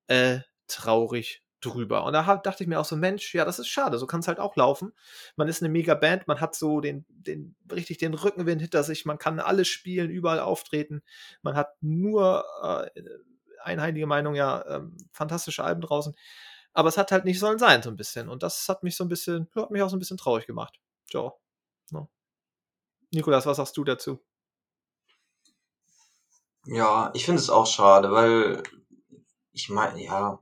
äh, traurig drüber. Und da hab, dachte ich mir auch so, Mensch, ja, das ist schade, so kann es halt auch laufen. Man ist eine mega Band, man hat so den, den, richtig den Rückenwind hinter sich, man kann alles spielen, überall auftreten, man hat nur äh, einheilige Meinung, ja, ähm, fantastische Alben draußen. Aber es hat halt nicht sollen sein, so ein bisschen. Und das hat mich so ein bisschen, hat mich auch so ein bisschen traurig gemacht. Ja. ja. Nikolas, was sagst du dazu? Ja, ich finde es auch schade, weil ich meine, ja,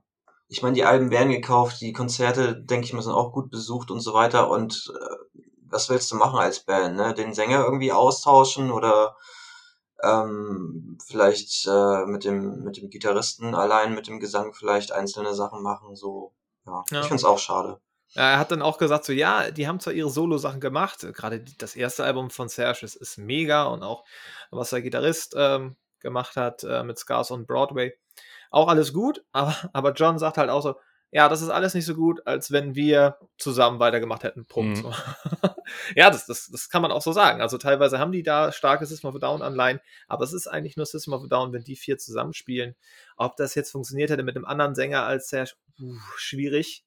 ich meine, die Alben werden gekauft, die Konzerte, denke ich mal, sind auch gut besucht und so weiter. Und äh, was willst du machen als Band? Ne? Den Sänger irgendwie austauschen oder ähm, vielleicht äh, mit dem mit dem Gitarristen allein mit dem Gesang vielleicht einzelne Sachen machen. So, ja, ja. ich finde es auch schade. Ja, er hat dann auch gesagt, so ja, die haben zwar ihre Solo-Sachen gemacht, gerade das erste Album von Serge ist, ist mega und auch was der Gitarrist ähm, gemacht hat äh, mit Scars on Broadway, auch alles gut, aber, aber John sagt halt auch so, ja, das ist alles nicht so gut, als wenn wir zusammen weitergemacht hätten. Punkt. Mhm. ja, das, das, das kann man auch so sagen. Also teilweise haben die da starke System of a Down Anleihen, aber es ist eigentlich nur System of a Down, wenn die vier zusammenspielen. Ob das jetzt funktioniert hätte mit einem anderen Sänger als sehr uh, schwierig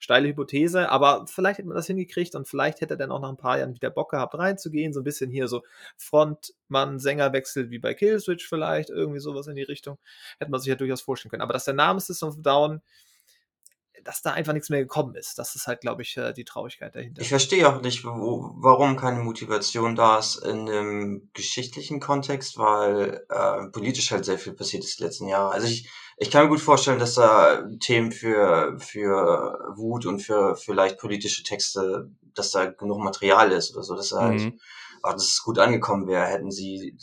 steile Hypothese, aber vielleicht hätte man das hingekriegt und vielleicht hätte er dann auch nach ein paar Jahren wieder Bock gehabt, reinzugehen. So ein bisschen hier so Frontmann-Sänger-Wechsel wie bei Killswitch vielleicht, irgendwie sowas in die Richtung. Hätte man sich ja durchaus vorstellen können. Aber dass der Name System of Down dass da einfach nichts mehr gekommen ist. Das ist halt, glaube ich, äh, die Traurigkeit dahinter. Ich verstehe auch nicht, wo, warum keine Motivation da ist in einem geschichtlichen Kontext, weil äh, politisch halt sehr viel passiert ist die letzten Jahre. Also ich, ich kann mir gut vorstellen, dass da Themen für, für Wut und für vielleicht politische Texte, dass da genug Material ist oder so, dass halt, mhm. auch, dass es gut angekommen wäre, hätten sie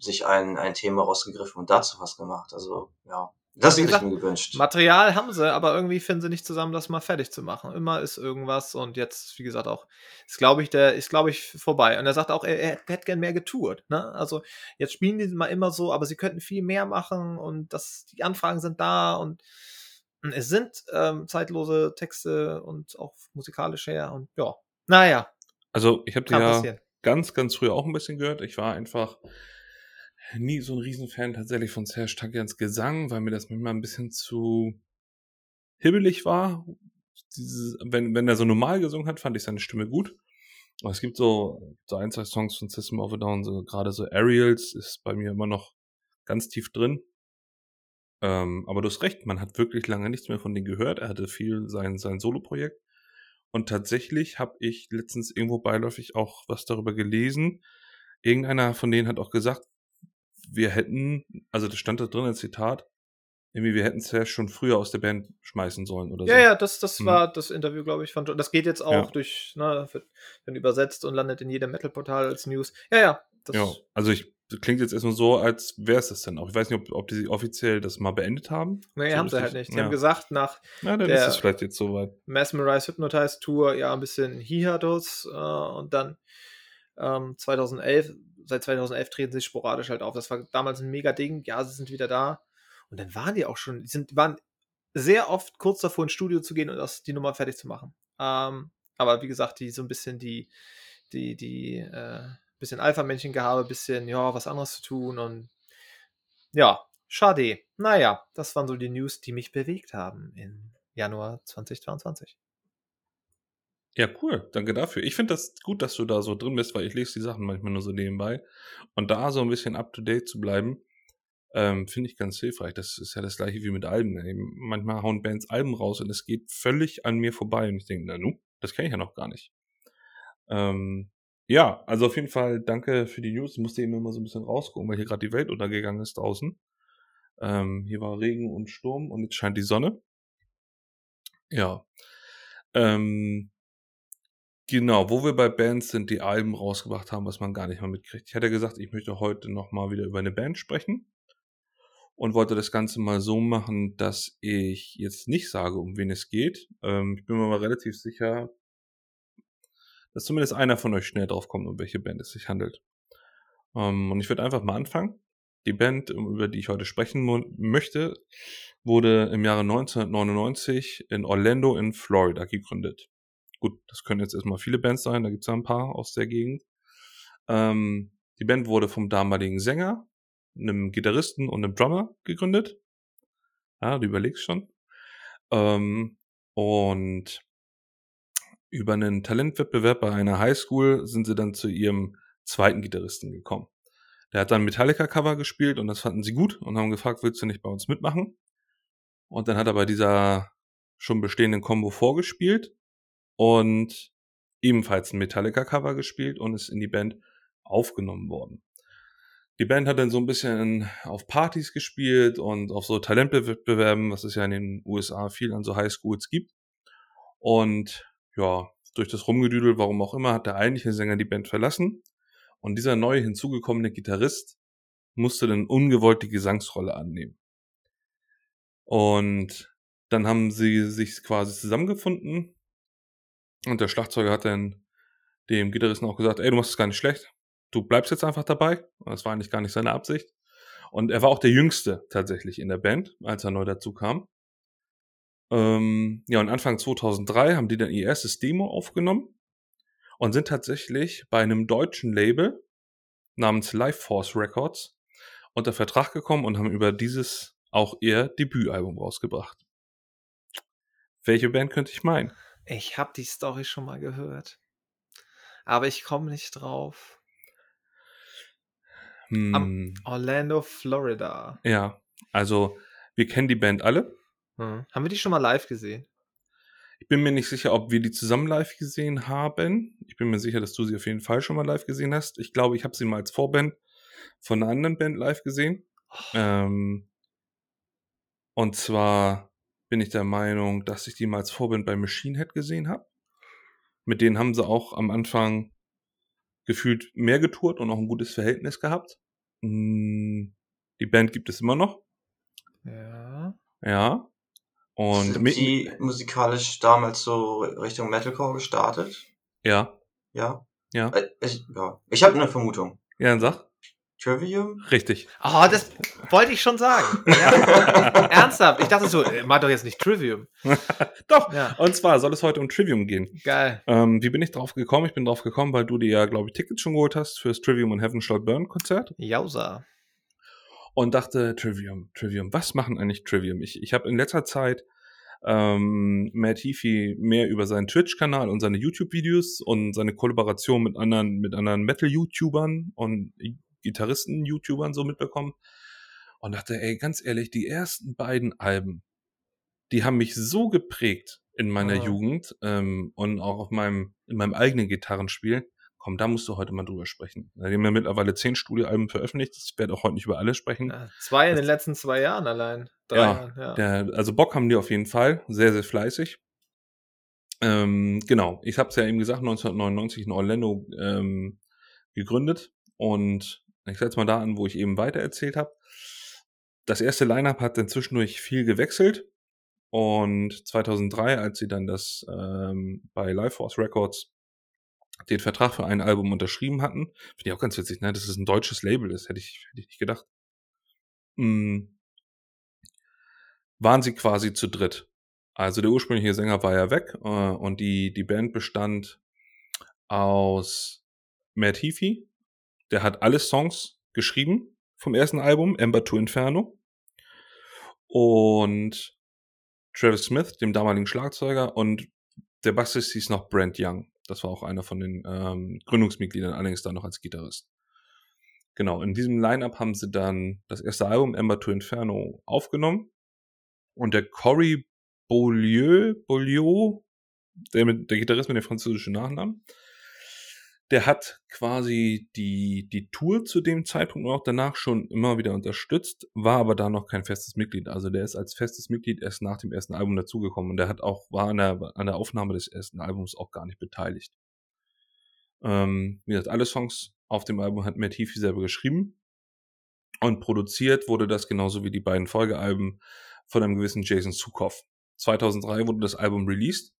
sich ein, ein Thema rausgegriffen und dazu was gemacht. Also, ja. Das hätte ich mir gewünscht. Material haben sie, aber irgendwie finden sie nicht zusammen, das mal fertig zu machen. Immer ist irgendwas und jetzt, wie gesagt, auch, ist glaube ich, der ist glaube ich vorbei. Und er sagt auch, er, er hätte gern mehr getourt. Ne? Also jetzt spielen die mal immer so, aber sie könnten viel mehr machen und das, die Anfragen sind da und es sind ähm, zeitlose Texte und auch musikalisch her und ja, naja. Also ich habe die ja passieren. ganz, ganz früh auch ein bisschen gehört. Ich war einfach nie so ein Riesenfan tatsächlich von Serge Tankians Gesang, weil mir das manchmal ein bisschen zu hibbelig war. Dieses, wenn, wenn er so normal gesungen hat, fand ich seine Stimme gut. Aber es gibt so, so ein, zwei Songs von System of a Down, so, gerade so Aerials ist bei mir immer noch ganz tief drin. Ähm, aber du hast recht, man hat wirklich lange nichts mehr von denen gehört. Er hatte viel sein, sein Solo-Projekt. Und tatsächlich habe ich letztens irgendwo beiläufig auch was darüber gelesen. Irgendeiner von denen hat auch gesagt, wir hätten, also das stand da drin als Zitat, irgendwie, wir hätten es ja schon früher aus der Band schmeißen sollen oder so. Ja, ja, das, das mhm. war das Interview, glaube ich, von John. Das geht jetzt auch ja. durch, ne, wird dann übersetzt und landet in jedem Metal-Portal als News. Ja, ja. ja, also ich das klingt jetzt erstmal so, als wäre es das denn auch. Ich weiß nicht, ob, ob die offiziell das mal beendet haben. Nee, So haben sie halt nicht. Die ja. haben gesagt, nach Na, dann der- ist es vielleicht jetzt soweit. Mesmerize Hypnotize Tour ja ein bisschen Hiatus äh, und dann ähm, 2011, seit 2011 treten sie sporadisch halt auf. Das war damals ein mega Ding. Ja, sie sind wieder da. Und dann waren die auch schon, die sind, waren sehr oft kurz davor ins Studio zu gehen und das, die Nummer fertig zu machen. Ähm, aber wie gesagt, die so ein bisschen die, die, die, äh, bisschen Alpha-Männchen-Gehabe, bisschen, ja, was anderes zu tun und ja, schade. Naja, das waren so die News, die mich bewegt haben im Januar 2022. Ja, cool. Danke dafür. Ich finde das gut, dass du da so drin bist, weil ich lese die Sachen manchmal nur so nebenbei. Und da so ein bisschen up to date zu bleiben, ähm, finde ich ganz hilfreich. Das ist ja das gleiche wie mit Alben. ey. Manchmal hauen Bands Alben raus und es geht völlig an mir vorbei. Und ich denke, na nu, das kenne ich ja noch gar nicht. Ähm, ja, also auf jeden Fall danke für die News. Ich musste eben immer so ein bisschen rausgucken, weil hier gerade die Welt untergegangen ist draußen. Ähm, hier war Regen und Sturm und jetzt scheint die Sonne. Ja. Ähm, Genau, wo wir bei Bands sind, die Alben rausgebracht haben, was man gar nicht mal mitkriegt. Ich hatte gesagt, ich möchte heute nochmal wieder über eine Band sprechen und wollte das Ganze mal so machen, dass ich jetzt nicht sage, um wen es geht. Ähm, ich bin mir mal relativ sicher, dass zumindest einer von euch schnell drauf kommt, um welche Band es sich handelt. Ähm, und ich würde einfach mal anfangen. Die Band, über die ich heute sprechen möchte, wurde im Jahre 1999 in Orlando in Florida gegründet. Gut, das können jetzt erstmal viele Bands sein, da gibt's ja ein paar aus der Gegend. Ähm, die Band wurde vom damaligen Sänger, einem Gitarristen und einem Drummer gegründet. Ja, du überlegst schon. Ähm, und über einen Talentwettbewerb bei einer Highschool sind sie dann zu ihrem zweiten Gitarristen gekommen. Der hat dann Metallica-Cover gespielt und das fanden sie gut und haben gefragt, willst du nicht bei uns mitmachen? Und dann hat er bei dieser schon bestehenden Combo vorgespielt und ebenfalls ein Metallica-Cover gespielt und ist in die Band aufgenommen worden. Die Band hat dann so ein bisschen auf Partys gespielt und auf so Talentwettbewerben, was es ja in den USA viel an so Highschools gibt. Und ja, durch das Rumgedüdel, warum auch immer, hat der eigentliche Sänger die Band verlassen. Und dieser neu hinzugekommene Gitarrist musste dann ungewollt die Gesangsrolle annehmen. Und dann haben sie sich quasi zusammengefunden. Und der Schlagzeuger hat dann dem Gitarristen auch gesagt, ey, du machst es gar nicht schlecht. Du bleibst jetzt einfach dabei. Und das war eigentlich gar nicht seine Absicht. Und er war auch der Jüngste tatsächlich in der Band, als er neu dazu kam. Ähm, ja, und Anfang 2003 haben die dann ihr erstes Demo aufgenommen und sind tatsächlich bei einem deutschen Label namens Life Force Records unter Vertrag gekommen und haben über dieses auch ihr Debütalbum rausgebracht. Welche Band könnte ich meinen? Ich habe die Story schon mal gehört. Aber ich komme nicht drauf. Hm, Orlando, Florida. ja, also wir kennen die Band alle. Hm. Haben wir die schon mal live gesehen? Ich bin mir nicht sicher, ob wir die zusammen live gesehen haben. Ich bin mir sicher, dass du sie auf jeden Fall schon mal live gesehen hast. Ich glaube, ich habe sie mal als Vorband von einer anderen Band live gesehen. Ähm, und zwar bin ich der Meinung, dass ich die mal als Vorband bei Machine Head gesehen habe. Mit denen haben sie auch am Anfang gefühlt mehr getourt und auch ein gutes Verhältnis gehabt. Mm, Die Band gibt es immer noch, Ja. ja. Und Sind mit, die musikalisch damals so Richtung Metalcore gestartet? ja, Ja. ja, Äh, Ich, ja. ich habe eine Vermutung. ja, dann sag. Trivium? Richtig. Oh, das wollte ich schon sagen. Ja. Ernsthaft. Ich dachte so, äh, mach doch jetzt nicht Trivium. Doch. Ja. Und zwar soll es heute um Trivium gehen. Geil. Ähm, wie bin ich drauf gekommen? Ich bin drauf gekommen, weil du dir ja, glaube ich, Tickets schon geholt hast fürs Trivium und Heaven Shall Burn Konzert Jausa. und dachte, Trivium, Trivium, was machen eigentlich Trivium? Ich, ich habe in letzter Zeit ähm, Matt Heafy mehr über seinen Twitch-Kanal und seine YouTube-Videos und seine Kollaboration mit anderen, mit anderen Metal-YouTubern und Gitarristen-YouTubern so mitbekommen und dachte, ey, ganz ehrlich, die ersten beiden Alben, die haben mich so geprägt in meiner Ah. Jugend ähm, und auch auf meinem, in meinem eigenen Gitarrenspiel. Komm, da musst du heute mal drüber sprechen. Da haben wir mittlerweile zehn Studioalben veröffentlicht. Ich werde auch heute nicht über alle sprechen. Ja, zwei in den letzten zwei Jahren allein. Drei Ja, Jahren, ja. Der, also Bock haben die auf jeden Fall. Sehr, sehr fleißig. Ähm, genau. Ich habe es ja eben gesagt, 1999 in Orlando ähm, gegründet. Und ich setze mal da an, wo ich eben weiter erzählt habe. Das erste Line-Up hat dann zwischendurch viel gewechselt. Und 2003, als sie dann das ähm, bei Life Force Records den Vertrag für ein Album unterschrieben hatten, finde ich auch ganz witzig, ne? dass es ein deutsches Label ist, hätte ich, hätte ich nicht gedacht. Mhm. Waren sie quasi zu dritt. Also der ursprüngliche Sänger war ja weg äh, und die, die Band bestand aus Matt Heafy, der hat alle Songs geschrieben vom ersten Album, Ember to Inferno. Und Travis Smith, dem damaligen Schlagzeuger, und der Bassist hieß noch Brent Young. Das war auch einer von den ähm, Gründungsmitgliedern, allerdings dann noch als Gitarrist. Genau, in diesem Line-Up haben sie dann das erste Album Ember to Inferno aufgenommen. Und der Cory Beaulieu, Beaulieu der, der Gitarrist mit dem französischen Nachnamen, der hat quasi die, die Tour zu dem Zeitpunkt und auch danach schon immer wieder unterstützt, war aber da noch kein festes Mitglied. Also der ist als festes Mitglied erst nach dem ersten Album dazugekommen und der hat auch, war an der, an der Aufnahme des ersten Albums auch gar nicht beteiligt. Ähm, wie gesagt, alle Songs auf dem Album hat Matt Heafy selber geschrieben und produziert wurde das genauso wie die beiden Folgealben von einem gewissen Jason Sukoff. 2003 wurde das Album released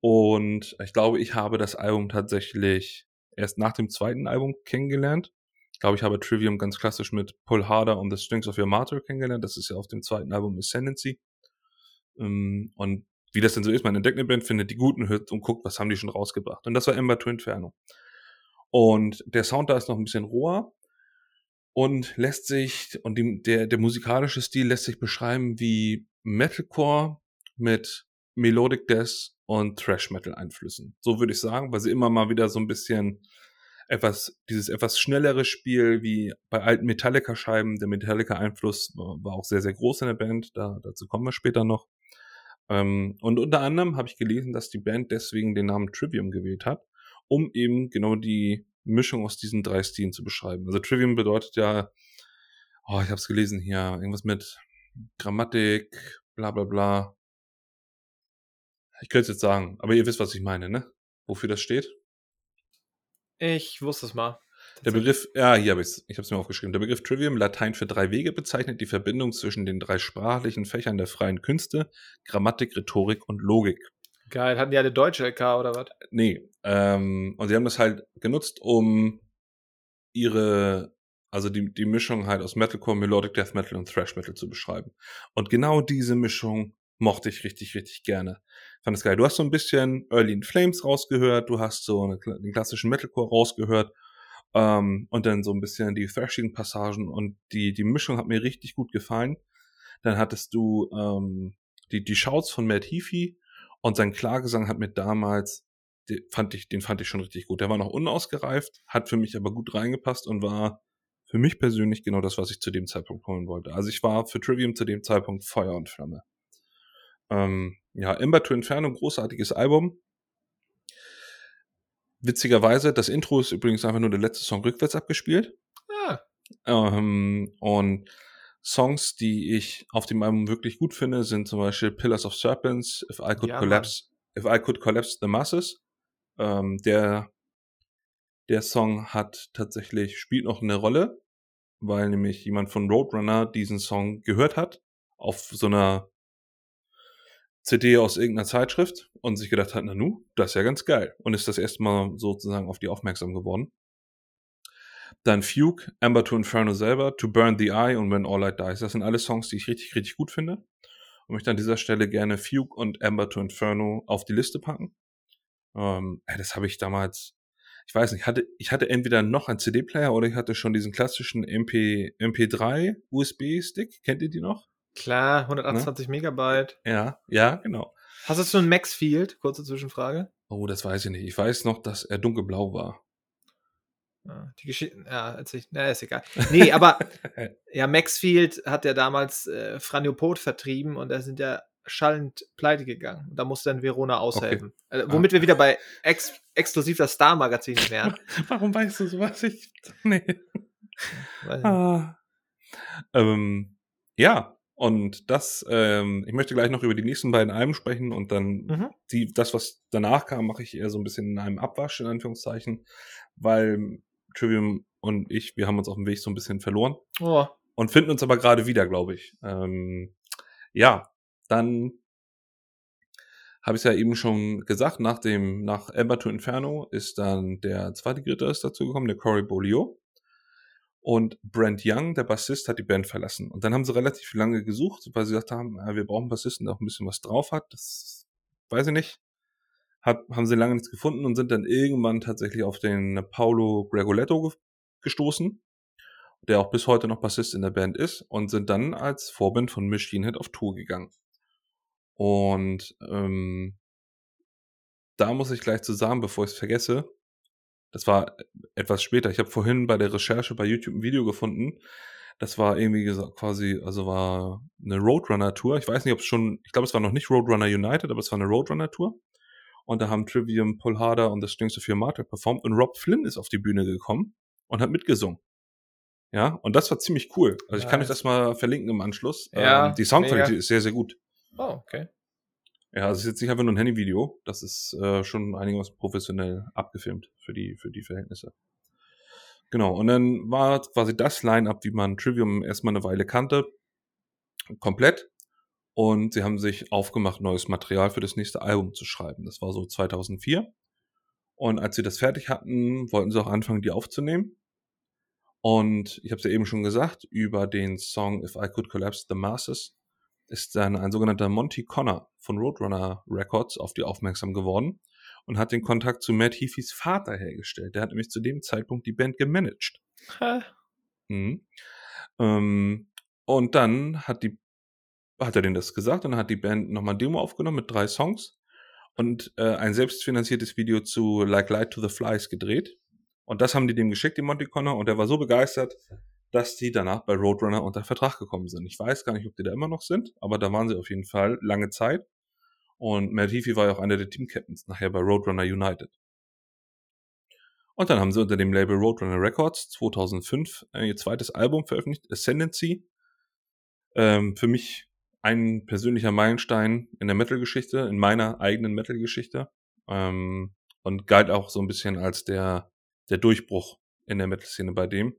und ich glaube, ich habe das Album tatsächlich erst nach dem zweiten Album kennengelernt. Ich glaube, ich habe Trivium ganz klassisch mit Pull Harder und The Strings of Your Martyr kennengelernt. Das ist ja auf dem zweiten Album Ascendancy. Ähm, und wie das denn so ist, man entdeckt eine Band, findet die guten hört und guckt, was haben die schon rausgebracht. Und das war Ember to Inferno. Und der Sound da ist noch ein bisschen roher und lässt sich, und die, der, der musikalische Stil lässt sich beschreiben wie Metalcore mit Melodic Death und Thrash Metal Einflüssen. So würde ich sagen, weil sie immer mal wieder so ein bisschen etwas, dieses etwas schnellere Spiel wie bei alten Metallica Scheiben. Der Metallica Einfluss war auch sehr, sehr groß in der Band. Da, dazu kommen wir später noch. Ähm, und unter anderem habe ich gelesen, dass die Band deswegen den Namen Trivium gewählt hat, um eben genau die Mischung aus diesen drei Stilen zu beschreiben. Also Trivium bedeutet ja, oh, ich habe es gelesen hier, irgendwas mit Grammatik, bla bla bla. Ich könnte es jetzt sagen, aber ihr wisst, was ich meine, ne? Wofür das steht? Ich wusste es mal. Der Begriff, ja, hier habe ich es, ich habe es mir aufgeschrieben. Der Begriff Trivium, Latein für drei Wege, bezeichnet die Verbindung zwischen den drei sprachlichen Fächern der freien Künste, Grammatik, Rhetorik und Logik. Geil, hatten die alle deutsche LK oder was? Nee, ähm, und sie haben das halt genutzt, um ihre, also die, die Mischung halt aus Metalcore, Melodic Death Metal und Thrash Metal zu beschreiben. Und genau diese Mischung mochte ich richtig, richtig gerne. Fand es geil. Du hast so ein bisschen Early in Flames rausgehört, du hast so eine, den klassischen Metalcore rausgehört ähm, und dann so ein bisschen die thrashigen Passagen und die, die Mischung hat mir richtig gut gefallen. Dann hattest du ähm, die, die Shouts von Matt Heafy und sein Klagesang hat mir damals, den fand ich, den fand ich schon richtig gut. Der war noch unausgereift, hat für mich aber gut reingepasst und war für mich persönlich genau das, was ich zu dem Zeitpunkt holen wollte. Also ich war für Trivium zu dem Zeitpunkt Feuer und Flamme. Ähm, ja, Ember to Inferno, großartiges Album. Witzigerweise, das Intro ist übrigens einfach nur der letzte Song rückwärts abgespielt. Ah. Ähm, und Songs, die ich auf dem Album wirklich gut finde, sind zum Beispiel Pillars of Serpents, If I Could Ja, Collapse, If I Could Collapse the Masses. Ähm, der, der Song hat tatsächlich, spielt noch eine Rolle, weil nämlich jemand von Roadrunner diesen Song gehört hat, auf so einer CD aus irgendeiner Zeitschrift und sich gedacht hat, na nu, das ist ja ganz geil. Und ist das erste Mal sozusagen auf die aufmerksam geworden. Dann Fugue, Amber to Inferno selber, To Burn the Eye und When All Light Dies. Das sind alle Songs, die ich richtig, richtig gut finde. Und möchte an dieser Stelle gerne Fugue und Amber to Inferno auf die Liste packen. Ähm, das habe ich damals, ich weiß nicht, hatte, ich hatte entweder noch einen CD-Player oder ich hatte schon diesen klassischen MP, MP3 USB-Stick. Kennt ihr die noch? Klar, 128 Megabyte. Ja, ja, genau. Hast du schon einen Maxfield? Kurze Zwischenfrage. Oh, das weiß ich nicht. Ich weiß noch, dass er dunkelblau war. Ja, die Geschichte, ja, erzähl na, ist egal. Nee, aber ja, Maxfield hat ja damals äh, Franjo Pot vertrieben und da sind ja schallend pleite gegangen. Da musste dann Verona aushelfen. Äh, womit wir wieder bei ex exklusiv das Star-Magazin wären. Warum weißt du sowas? Ich, nee. Ah. Ähm, ja, und das, ähm, ich möchte gleich noch über die nächsten beiden Alben sprechen und dann Mhm. die, das, was danach kam, mache ich eher so ein bisschen in einem Abwasch, in Anführungszeichen, weil Trivium und ich, wir haben uns auf dem Weg so ein bisschen verloren Oh. und finden uns aber gerade wieder, glaube ich. Ähm, ja, dann habe ich ja eben schon gesagt, nach dem, nach Ember to Inferno ist dann der zweite Gitarrist dazu gekommen, der Cory Bolio. Und Brent Young, der Bassist, hat die Band verlassen. Und dann haben sie relativ lange gesucht, weil sie gesagt haben, wir brauchen einen Bassisten, der auch ein bisschen was drauf hat. Das weiß ich nicht. Hat, haben sie lange nichts gefunden und sind dann irgendwann tatsächlich auf den Paolo Gregoletto ge gestoßen, der auch bis heute noch Bassist in der Band ist und sind dann als Vorband von Machine Head auf Tour gegangen. Und ähm, da muss ich gleich zu sagen, bevor ich es vergesse, das war etwas später. Ich habe vorhin bei der Recherche bei YouTube ein Video gefunden. Das war irgendwie gesagt, quasi, also war eine Roadrunner-Tour. Ich weiß nicht, ob es schon, ich glaube, es war noch nicht Roadrunner United, aber es war eine Roadrunner-Tour. Und da haben Trivium, Paul Harder und das Stings of Your Martyr performt und Rob Flynn ist auf die Bühne gekommen und hat mitgesungen. Ja, und das war ziemlich cool. Also ich kann euch Nice. das mal verlinken im Anschluss. Ja, ähm, die Soundqualität ist sehr, sehr gut. Oh, okay. Ja, also es ist jetzt nicht einfach nur ein Handyvideo, das ist äh, schon einiges professionell abgefilmt für die, für die Verhältnisse. Genau, und dann war quasi das Line-Up, wie man Trivium erstmal eine Weile kannte, komplett. Und sie haben sich aufgemacht, neues Material für das nächste Album zu schreiben. Das war so 2004. Und als sie das fertig hatten, wollten sie auch anfangen, die aufzunehmen. Und ich habe es ja eben schon gesagt, über den Song If I Could Collapse the Masses ist dann ein sogenannter Monty Connor von Roadrunner Records auf die aufmerksam geworden und hat den Kontakt zu Matt Heafys Vater hergestellt. Der hat nämlich zu dem Zeitpunkt die Band gemanagt. Mhm. Ähm, und dann hat die hat er denen das gesagt und dann hat die Band nochmal Demo aufgenommen mit drei Songs und äh, ein selbstfinanziertes Video zu Like Light to the Flies gedreht. Und das haben die dem geschickt, die Monty Connor, und er war so begeistert, dass die danach bei Roadrunner unter Vertrag gekommen sind. Ich weiß gar nicht, ob die da immer noch sind, aber da waren sie auf jeden Fall lange Zeit. Und Matt Heafy war ja auch einer der Team-Captains nachher bei Roadrunner United. Und dann haben sie unter dem Label Roadrunner Records 2005 äh, ihr zweites Album veröffentlicht, Ascendancy. Ähm, für mich ein persönlicher Meilenstein in der Metal-Geschichte, in meiner eigenen Metal-Geschichte. Ähm, und galt auch so ein bisschen als der, der Durchbruch in der Metal-Szene bei dem.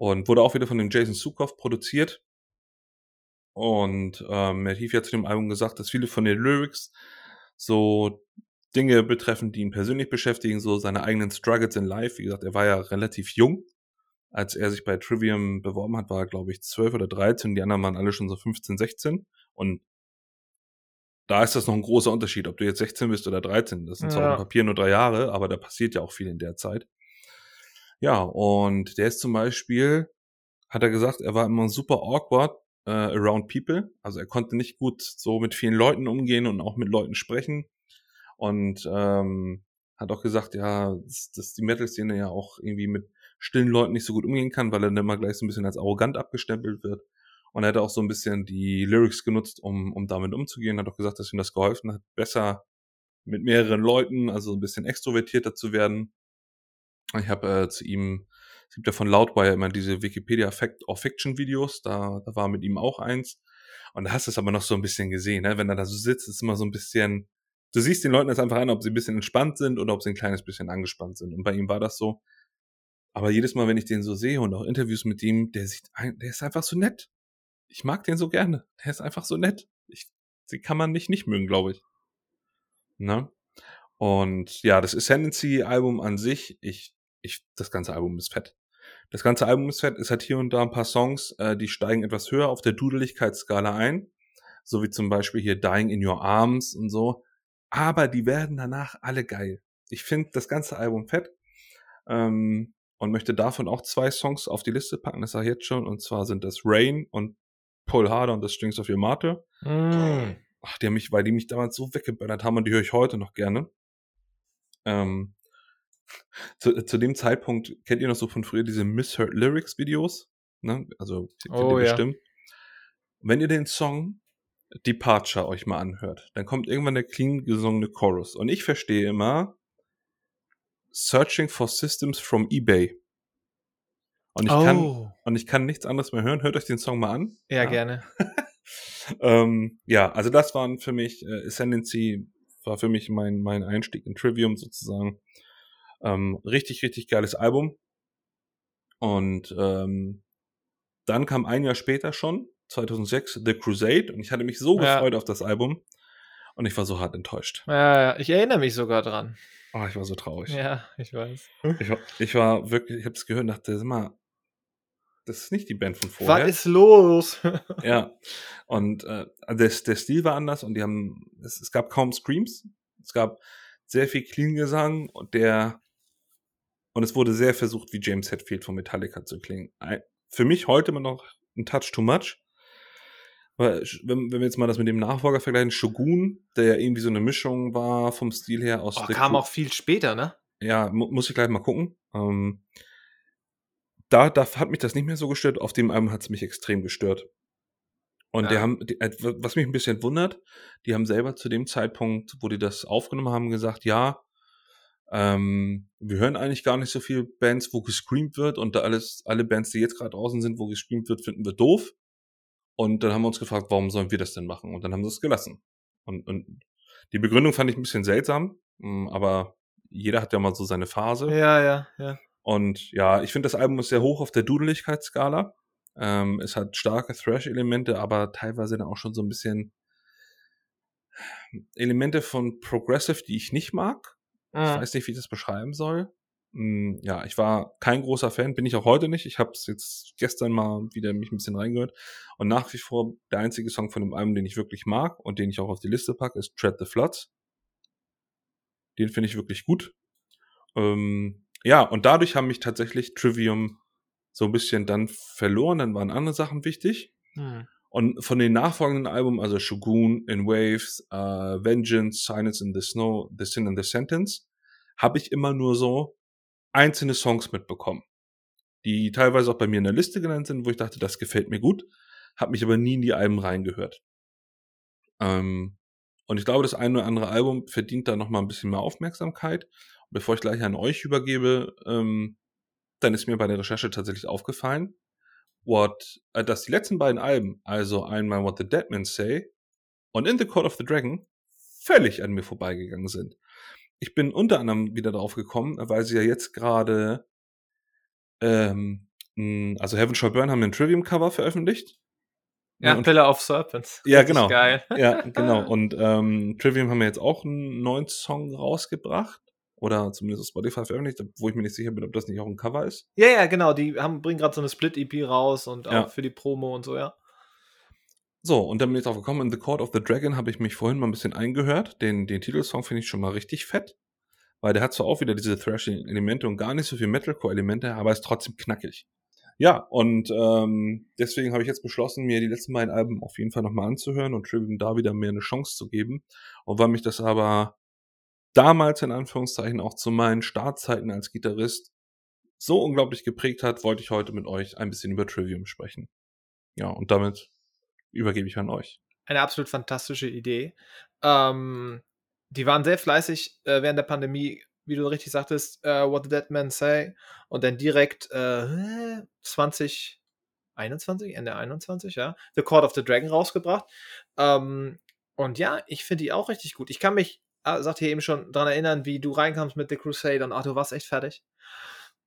Und wurde auch wieder von dem Jason Sukoff produziert. Und ähm, Heafy hat zu dem Album gesagt, dass viele von den Lyrics so Dinge betreffen, die ihn persönlich beschäftigen, so seine eigenen Struggles in Life. Wie gesagt, er war ja relativ jung. Als er sich bei Trivium beworben hat, war er, glaube ich, 12 oder 13. Die anderen waren alle schon so 15, 16. Und da ist das noch ein großer Unterschied, ob du jetzt 16 bist oder 13. Das sind zwar Ja. auf dem Papier nur drei Jahre, aber da passiert ja auch viel in der Zeit. Ja, und der ist zum Beispiel, hat er gesagt, er war immer super awkward äh, around people. Also er konnte nicht gut so mit vielen Leuten umgehen und auch mit Leuten sprechen. Und ähm, hat auch gesagt, ja, dass, dass die Metal-Szene ja auch irgendwie mit stillen Leuten nicht so gut umgehen kann, weil er dann immer gleich so ein bisschen als arrogant abgestempelt wird. Und er hat auch so ein bisschen die Lyrics genutzt, um, um damit umzugehen. Hat auch gesagt, dass ihm das geholfen hat, besser mit mehreren Leuten, also ein bisschen extrovertierter zu werden. Ich habe äh, zu ihm, es gibt ja von Loudwire immer diese Wikipedia Fact or Fiction Videos, da, da war mit ihm auch eins. Und da hast du es aber noch so ein bisschen gesehen, ne? wenn er da so sitzt, ist immer so ein bisschen, du siehst den Leuten jetzt einfach an, ob sie ein bisschen entspannt sind oder ob sie ein kleines bisschen angespannt sind. Und bei ihm war das so. Aber jedes Mal, wenn ich den so sehe und auch Interviews mit ihm, der sieht, ein, der ist einfach so nett. Ich mag den so gerne. Der ist einfach so nett. Ich, den kann man nicht nicht mögen, glaube ich. Ne? Und ja, das Ascendancy-Album an sich, ich, ich, das ganze Album ist fett. Das ganze Album ist fett. Es hat hier und da ein paar Songs, äh, die steigen etwas höher auf der Dudeligkeitsskala ein. So wie zum Beispiel hier Dying in Your Arms und so. Aber die werden danach alle geil. Ich finde das ganze Album fett. Ähm, und möchte davon auch zwei Songs auf die Liste packen, das sage ich jetzt schon. Und zwar sind das Rain und Paul Harder und das Strings of Your Martyr. Mm. Ach, die haben mich, weil die mich damals so weggeböllert haben und die höre ich heute noch gerne. Ähm, zu, zu dem Zeitpunkt kennt ihr noch so von früher diese Misheard Lyrics Videos? Ne? Also kennt Oh, ihr ja. bestimmt. Wenn ihr den Song Departure euch mal anhört, dann kommt irgendwann der clean gesungene Chorus. Und ich verstehe immer Searching for Systems from eBay. Und ich kann Oh. und ich kann nichts anderes mehr hören. Hört euch den Song mal an. Ja, gerne. ähm, ja, also das waren für mich, äh, Ascendancy war für mich mein, mein Einstieg in Trivium sozusagen. Ähm, richtig, richtig geiles Album. Und ähm, dann kam ein Jahr später schon, 2006, The Crusade. Und ich hatte mich so Ja. gefreut auf das Album. Und ich war so hart enttäuscht. Ja, ja, ich erinnere mich sogar dran. Oh, ich war so traurig. Ja, ich weiß. Ich, war, ich war wirklich, ich habe es gehört und dachte, sag mal, das ist nicht die Band von vorher. Was ist los? Ja. Und äh, der, der Stil war anders und die haben, es, es gab kaum Screams. Es gab sehr viel Clean-Gesang und der, und es wurde sehr versucht, wie James Hetfield von Metallica zu klingen. Für mich heute immer noch ein Touch too much. Weil, wenn, wenn wir jetzt mal das mit dem Nachfolger vergleichen, Shogun, der ja irgendwie so eine Mischung war vom Stil her aus oh, kam auch viel später, ne? ja, mu muss ich gleich mal gucken. Ähm, da, da hat mich das nicht mehr so gestört. Auf dem Album hat es mich extrem gestört. Und die Ja. haben, die, äh, was mich ein bisschen wundert, die haben selber zu dem Zeitpunkt, wo die das aufgenommen haben, gesagt, ja, ähm, wir hören eigentlich gar nicht so viele Bands, wo gescreamt wird und da alles, alle Bands, die jetzt gerade draußen sind, wo gescreamt wird, finden wir doof. Und dann haben wir uns gefragt, warum sollen wir das denn machen? Und dann haben sie es gelassen. Und, und die Begründung fand ich ein bisschen seltsam, mh, aber jeder hat ja mal so seine Phase. Ja, ja, ja. Und ja, ich finde, das Album ist sehr hoch auf der Dudeligkeitsskala. Ähm, es hat starke Thrash-Elemente, aber teilweise dann auch schon so ein bisschen Elemente von Progressive, die ich nicht mag. Ich Mhm. weiß nicht, wie ich das beschreiben soll. Mm, Ja, ich war kein großer Fan, bin ich auch heute nicht. Ich habe es jetzt gestern mal wieder mich ein bisschen reingehört. Und nach wie vor der einzige Song von dem Album, den ich wirklich mag und den ich auch auf die Liste packe, ist Tread the Floods. Den finde ich wirklich gut. Ähm, ja, und dadurch haben mich tatsächlich Trivium so ein bisschen dann verloren. Dann waren andere Sachen wichtig. Hm. Und von den nachfolgenden Alben, also Shogun, In Waves, äh, Vengeance, Silence in the Snow, The Sin and the Sentence, habe ich immer nur so einzelne Songs mitbekommen, die teilweise auch bei mir in der Liste genannt sind, wo ich dachte, das gefällt mir gut, habe mich aber nie in die Alben reingehört. Ähm, und ich glaube, das eine oder andere Album verdient da noch mal ein bisschen mehr Aufmerksamkeit. Und bevor ich gleich an euch übergebe, ähm, dann ist mir bei der Recherche tatsächlich aufgefallen, what, äh, dass die letzten beiden Alben, also einmal What the Dead Men Say und In the Court of the Dragon, völlig an mir vorbeigegangen sind. Ich bin unter anderem wieder drauf gekommen, weil sie ja jetzt gerade, ähm, also Heaven Shall Burn haben ein Trivium-Cover veröffentlicht. Ja, und, Pillar of Serpents. Ja, genau. Geil. ja, genau. Und ähm, Trivium haben ja jetzt auch einen neuen Song rausgebracht. Oder zumindest auf Spotify veröffentlicht, wo ich mir nicht sicher bin, ob das nicht auch ein Cover ist. Ja, ja, genau. Die haben, bringen gerade so eine Split-EP raus und auch Ja. für die Promo und so, ja. So, und dann bin ich drauf gekommen, in The Court of the Dragon habe ich mich vorhin mal ein bisschen eingehört. Den, den Titelsong finde ich schon mal richtig fett. Weil der hat zwar auch wieder diese Thrashing-Elemente und gar nicht so viel Metalcore-Elemente, aber ist trotzdem knackig. Ja, und ähm, deswegen habe ich jetzt beschlossen, mir die letzten beiden Alben auf jeden Fall nochmal anzuhören und Trivium da wieder mehr eine Chance zu geben. Und weil mich das aber damals in Anführungszeichen auch zu meinen Startzeiten als Gitarrist so unglaublich geprägt hat, wollte ich heute mit euch ein bisschen über Trivium sprechen. Ja, und damit übergebe ich an euch. Eine absolut fantastische Idee. Ähm, die waren sehr fleißig äh, während der Pandemie, wie du richtig sagtest, äh, What the Dead Men Say. Und dann direkt äh, 2021, Ende 21, ja, The Court of the Dragon rausgebracht. Ähm, und ja, ich finde die auch richtig gut. Ich kann mich, sagte hier eben schon, daran erinnern, wie du reinkamst mit The Crusade und ach, du warst echt fertig.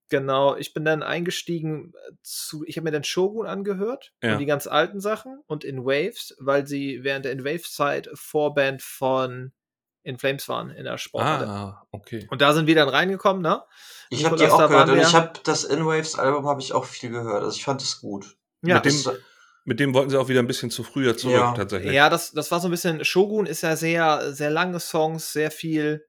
Genau, ich bin dann eingestiegen äh, zu, ich habe mir dann Shogun angehört Ja. und die ganz alten Sachen und In Waves, weil sie während der In Waves Zeit Vorband von In Flames waren in der Sporthalle. Ah, okay. Und da sind wir dann reingekommen, ne? Ich habe die auch gehört und ich habe das In-Waves Album habe ich auch viel gehört. Also ich fand es gut. Ja, Mit dem- Das, Mit dem wollten sie auch wieder ein bisschen zu früher zurück, Ja. tatsächlich. ja das, das war so ein bisschen, Shogun ist ja sehr, sehr lange Songs, sehr viel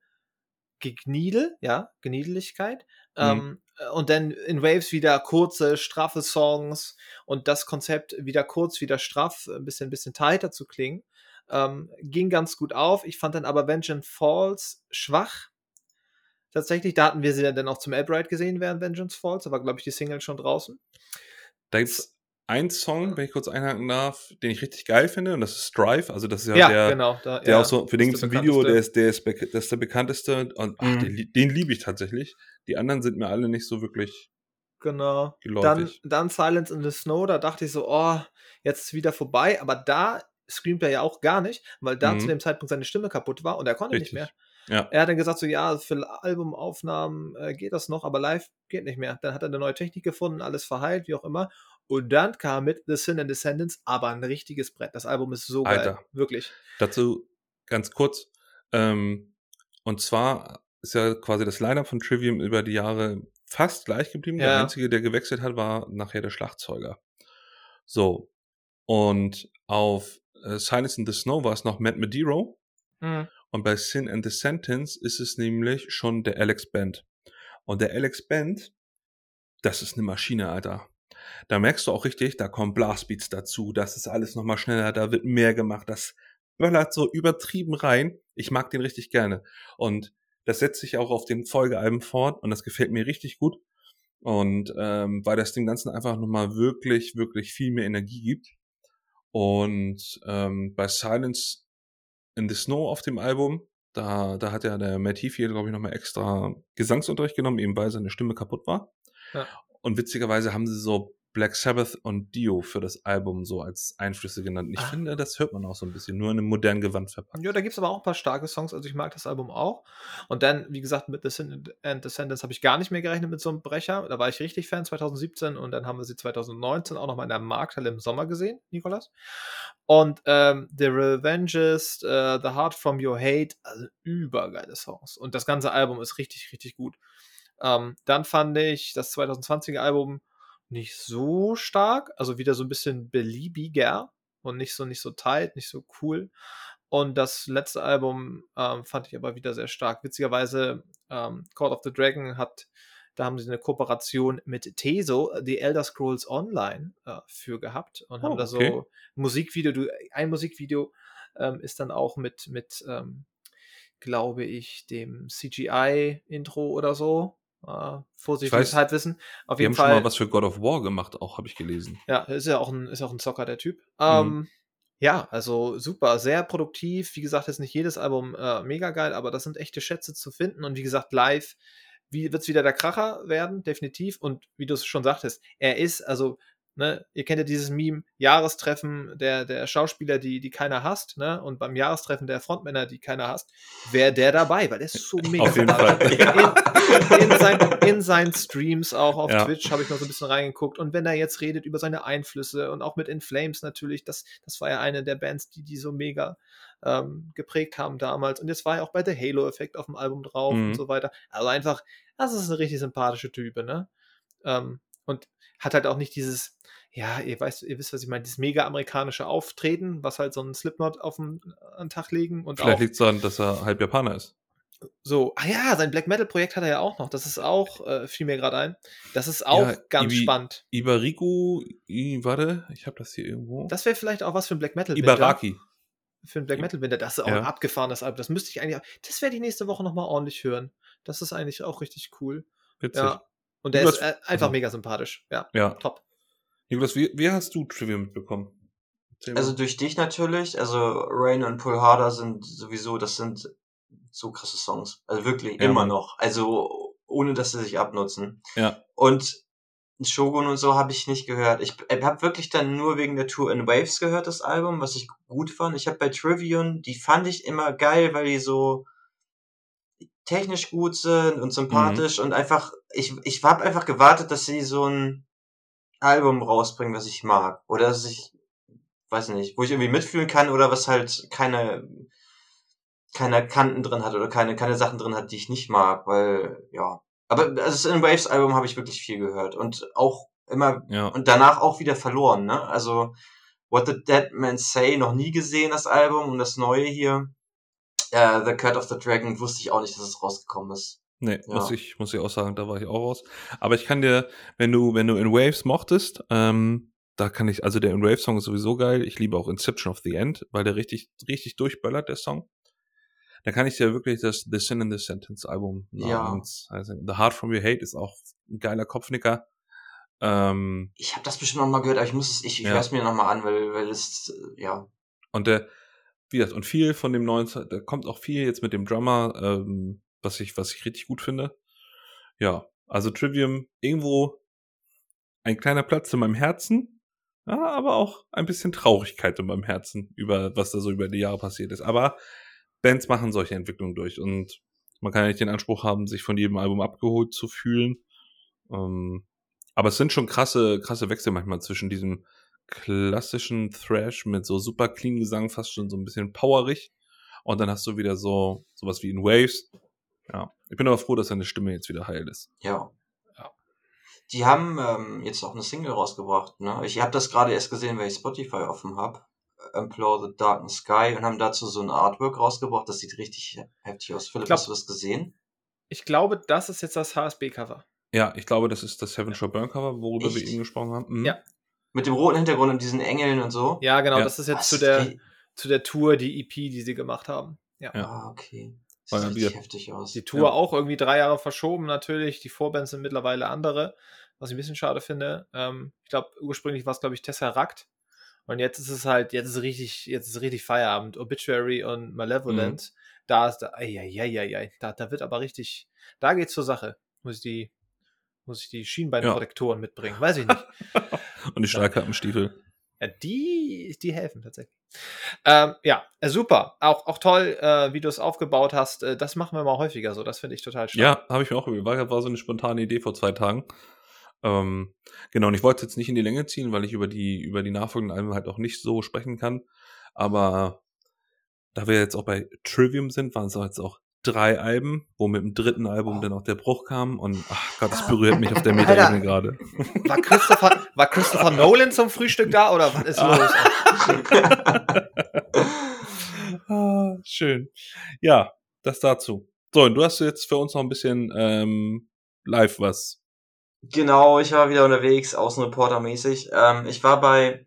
Gegniedel, ja, Geniedeligkeit. Mhm. Ähm, und dann in Waves wieder kurze, straffe Songs und das Konzept wieder kurz, wieder straff, ein bisschen, ein bisschen tighter zu klingen. Ähm, ging ganz gut auf. Ich fand dann aber Vengeance Falls schwach. Tatsächlich, da hatten wir sie dann auch zum Albright gesehen während Vengeance Falls. Da war, glaube ich, die Single schon draußen. Da gibt's einen Song, wenn ich kurz einhaken darf, den ich richtig geil finde, und das ist Strive. Also das ist ja, Ja, der, genau. Da, der ja, auch so, für den gibt's ein Video, der ist, der ist, das ist der bekannteste. Und ach, Mhm. den, den liebe ich tatsächlich. Die anderen sind mir alle nicht so wirklich. Genau. Dann, Geläufig. dann Silence in the Snow, da dachte ich so, oh, jetzt ist wieder vorbei. Aber da screamt er ja auch gar nicht, weil da Mhm. zu dem Zeitpunkt seine Stimme kaputt war und er konnte Richtig. nicht mehr. Ja. Er hat dann gesagt, so ja, für Albumaufnahmen äh, geht das noch, aber live geht nicht mehr. Dann hat er eine neue Technik gefunden, alles verheilt, wie auch immer. Und dann kam mit The Sin and Descendants aber ein richtiges Brett. Das Album ist so geil. Alter. Wirklich. Dazu ganz kurz. Ähm, und zwar ist ja quasi das Line-Up von Trivium über die Jahre fast gleich geblieben. Der Ja. einzige, der gewechselt hat, war nachher der Schlagzeuger. So. Und auf äh, Silence in the Snow war es noch Matt Mediro. Mhm. Und bei Sin and the Sentence ist es nämlich schon der Alex Band. Und der Alex Band, das ist eine Maschine, Alter. Da merkst du auch richtig, da kommen Blastbeats dazu, das ist alles nochmal schneller, da wird mehr gemacht, das böllert so übertrieben rein. Ich mag den richtig gerne. Und das setzt sich auch auf den Folgealben fort und das gefällt mir richtig gut. Und ähm, weil das dem Ganzen einfach nochmal wirklich, wirklich viel mehr Energie gibt. Und ähm, bei Silence in the Snow auf dem Album, da, da hat ja der Matt Heafield, glaube ich, nochmal extra Gesangsunterricht genommen, eben weil seine Stimme kaputt war. Ja. Und witzigerweise haben sie so Black Sabbath und Dio für das Album so als Einflüsse genannt. Ich Ah. finde, das hört man auch so ein bisschen, nur in einem modernen Gewand verpackt. Ja, da gibt es aber auch ein paar starke Songs. Also ich mag das Album auch. Und dann, wie gesagt, mit The Sin and Descendants habe ich gar nicht mehr gerechnet mit so einem Brecher. Da war ich richtig Fan 2017 und dann haben wir sie 2019 auch nochmal in der Markthalle im Sommer gesehen, Nikolas. Und ähm, The Revengist, äh, The Heart from Your Hate, also übergeile Songs. Und das ganze Album ist richtig, richtig gut. Ähm, dann fand ich das 2020er Album nicht so stark, also wieder so ein bisschen beliebiger und nicht so nicht so tight, nicht so cool. Und das letzte Album ähm, fand ich aber wieder sehr stark. Witzigerweise, ähm, Call of the Dragon hat, da haben sie eine Kooperation mit Teso, The Elder Scrolls Online, äh, für gehabt und haben Oh, da so okay. Musikvideo, du, ein Musikvideo ähm, ist dann auch mit, mit ähm, glaube ich, dem CGI-Intro oder so. Äh, Vorsicht, Ich weiß, fürs Halbwissen. Auf Die jeden haben schon Fall. mal was für God of War gemacht, auch habe ich gelesen. Ja, ist ja auch ein, ist auch ein Zocker, der Typ. Mhm. Ähm, ja, also super, sehr produktiv. Wie gesagt, ist nicht jedes Album äh, mega geil, aber das sind echte Schätze zu finden. Und wie gesagt, live wird es wieder der Kracher werden, definitiv. Und wie du es schon sagtest, er ist, also, ne, ihr kennt ja dieses Meme, Jahrestreffen der, der Schauspieler, die, die keiner hasst, ne? Und beim Jahrestreffen der Frontmänner, die keiner hasst, wäre der dabei, weil der ist so mega Auf jeden. Fall. In, in, sein, in seinen Streams auch auf Ja. Twitch habe ich noch so ein bisschen reingeguckt. Und wenn er jetzt redet über seine Einflüsse und auch mit In Flames natürlich, das, das war ja eine der Bands, die die so mega ähm, geprägt haben damals. Und jetzt war er auch bei The Halo-Effekt auf dem Album drauf Mhm. und so weiter. Also einfach, das ist eine richtig sympathische Type, ne? Ähm, und hat halt auch nicht dieses, ja, ihr weißt, ihr wisst, was ich meine, dieses mega amerikanische Auftreten, was halt so ein Slipknot auf den, an den Tag legen und Vielleicht liegt es daran, dass er halb Japaner ist. so, ah ja, sein Black Metal Projekt hat er ja auch noch. Das ist auch, äh, fiel mir gerade ein. Das ist auch Ja, ganz Ibi- spannend. Ibariku, I, warte, ich habe das hier irgendwo. Das wäre vielleicht auch was für ein Black Metal. Ibaraki. Für ein Black Metal Winter. Das ist auch Ja. ein abgefahrenes Album. Das müsste ich eigentlich, das werde ich nächste Woche nochmal ordentlich hören. Das ist eigentlich auch richtig cool. Witzig. Ja. Und der ist äh, einfach also- mega sympathisch. Ja, Ja. top. Niklas, wie, wie hast du Trivia mitbekommen? Also durch dich natürlich. Also Rain und Pull Harder sind sowieso, das sind so krasse Songs. Also wirklich Ja, immer noch. Also ohne dass sie sich abnutzen. Ja. Und Shogun und so habe ich nicht gehört. Ich habe wirklich dann nur wegen der Tour in Waves gehört, das Album, was ich gut fand. Ich habe bei Trivium, die fand ich immer geil, weil die so technisch gut sind und sympathisch und einfach, ich, ich habe einfach gewartet, dass sie so ein Album rausbringen, was ich mag. Oder dass ich, weiß nicht, wo ich irgendwie mitfühlen kann oder was halt keine, keine Kanten drin hat oder keine, keine Sachen drin hat, die ich nicht mag, weil, ja. Aber also das In Waves Album habe ich wirklich viel gehört und auch immer ja. und danach auch wieder verloren, ne? Also What the Dead Man Say noch nie gesehen, das Album und das neue hier. Äh, the Cut of the Dragon wusste ich auch nicht, dass es rausgekommen ist. Nee, Ja. muss ich, muss ich auch sagen, da war ich auch raus. Aber ich kann dir, wenn du, wenn du in Waves mochtest, ähm, da kann ich, also der In Waves Song ist sowieso geil. Ich liebe auch Inception of the End, weil der richtig, richtig durchböllert, der Song. Da kann ich dir wirklich das The Sin in the Sentence Album Ja. also The Heart from Your Hate ist auch ein geiler Kopfnicker. Ähm, Ich habe das bestimmt noch mal gehört, aber ich muss es, ich, ich Ja. höre es mir noch mal an, weil, weil es, ja, Und der, wie gesagt, und viel von dem neuen, da kommt auch viel jetzt mit dem Drummer, ähm, was ich, was ich richtig gut finde. Ja, also Trivium irgendwo ein kleiner Platz in meinem Herzen, ja, aber auch ein bisschen Traurigkeit in meinem Herzen über, was da so über die Jahre passiert ist. Aber Bands machen solche Entwicklungen durch und man kann ja nicht den Anspruch haben, sich von jedem Album abgeholt zu fühlen. Ähm, aber es sind schon krasse, krasse Wechsel manchmal zwischen diesem klassischen Thrash mit so super clean Gesang, fast schon so ein bisschen powerig. Und dann hast du wieder so sowas wie in Waves. Ja, ich bin aber froh, dass seine Stimme jetzt wieder heil ist. Ja. Ja. Die haben ähm, jetzt auch eine Single rausgebracht. Ne? Ich habe das gerade erst gesehen, weil ich Spotify offen habe. Implore the Dark Sky und haben dazu so ein Artwork rausgebracht. Das sieht richtig heftig aus. Philipp, glaub- hast du das gesehen? Ich glaube, das ist jetzt das HSB-Cover. Ja, ich glaube, das ist das Seven Shore Burn Cover, worüber wir Echt? eben gesprochen haben. Mhm. Ja. Mit dem roten Hintergrund und diesen Engeln und so. Ja, genau, Ja. das ist jetzt zu der, zu der Tour, die EP, die sie gemacht haben. Ja. Ja. Ah, okay. Weil Sieht wieder- heftig aus. Die Tour Ja. auch irgendwie drei Jahre verschoben, natürlich. Die Vorbands sind mittlerweile andere, was ich ein bisschen schade finde. Ähm, ich glaube, ursprünglich war es, glaube ich, Tesseract. Und jetzt ist es halt, jetzt ist es richtig, jetzt ist richtig Feierabend. Obituary und Malevolent. Mhm. Da ist, da, ei, da, da wird aber richtig, da geht's zur Sache. Muss ich die, muss ich die Schienbeinprotektoren mitbringen? Weiß ich nicht. Und die Stahlkappenstiefel. Ja, die, die helfen tatsächlich. Ähm, ja, äh, super. Auch, auch toll, äh, wie du es aufgebaut hast. Äh, das machen wir mal häufiger so. Das finde ich total stark. Ja, habe ich mir auch überlegt. War, so eine spontane Idee vor zwei Tagen. Ähm, genau, und ich wollte es jetzt nicht in die Länge ziehen, weil ich über die, über die nachfolgenden Alben halt auch nicht so sprechen kann. Aber da wir jetzt auch bei Trivium sind, waren es jetzt auch drei Alben, wo mit dem dritten Album dann auch der Bruch kam. Und ach Gott, das berührt mich auf der Metaebene gerade. War Christopher, war Christopher Nolan zum Frühstück da oder was ist los? ah, schön. Ja, das dazu. So, und du hast jetzt für uns noch ein bisschen ähm, live was. Genau, ich war wieder unterwegs, Außenreporter-mäßig. Ähm, ich war bei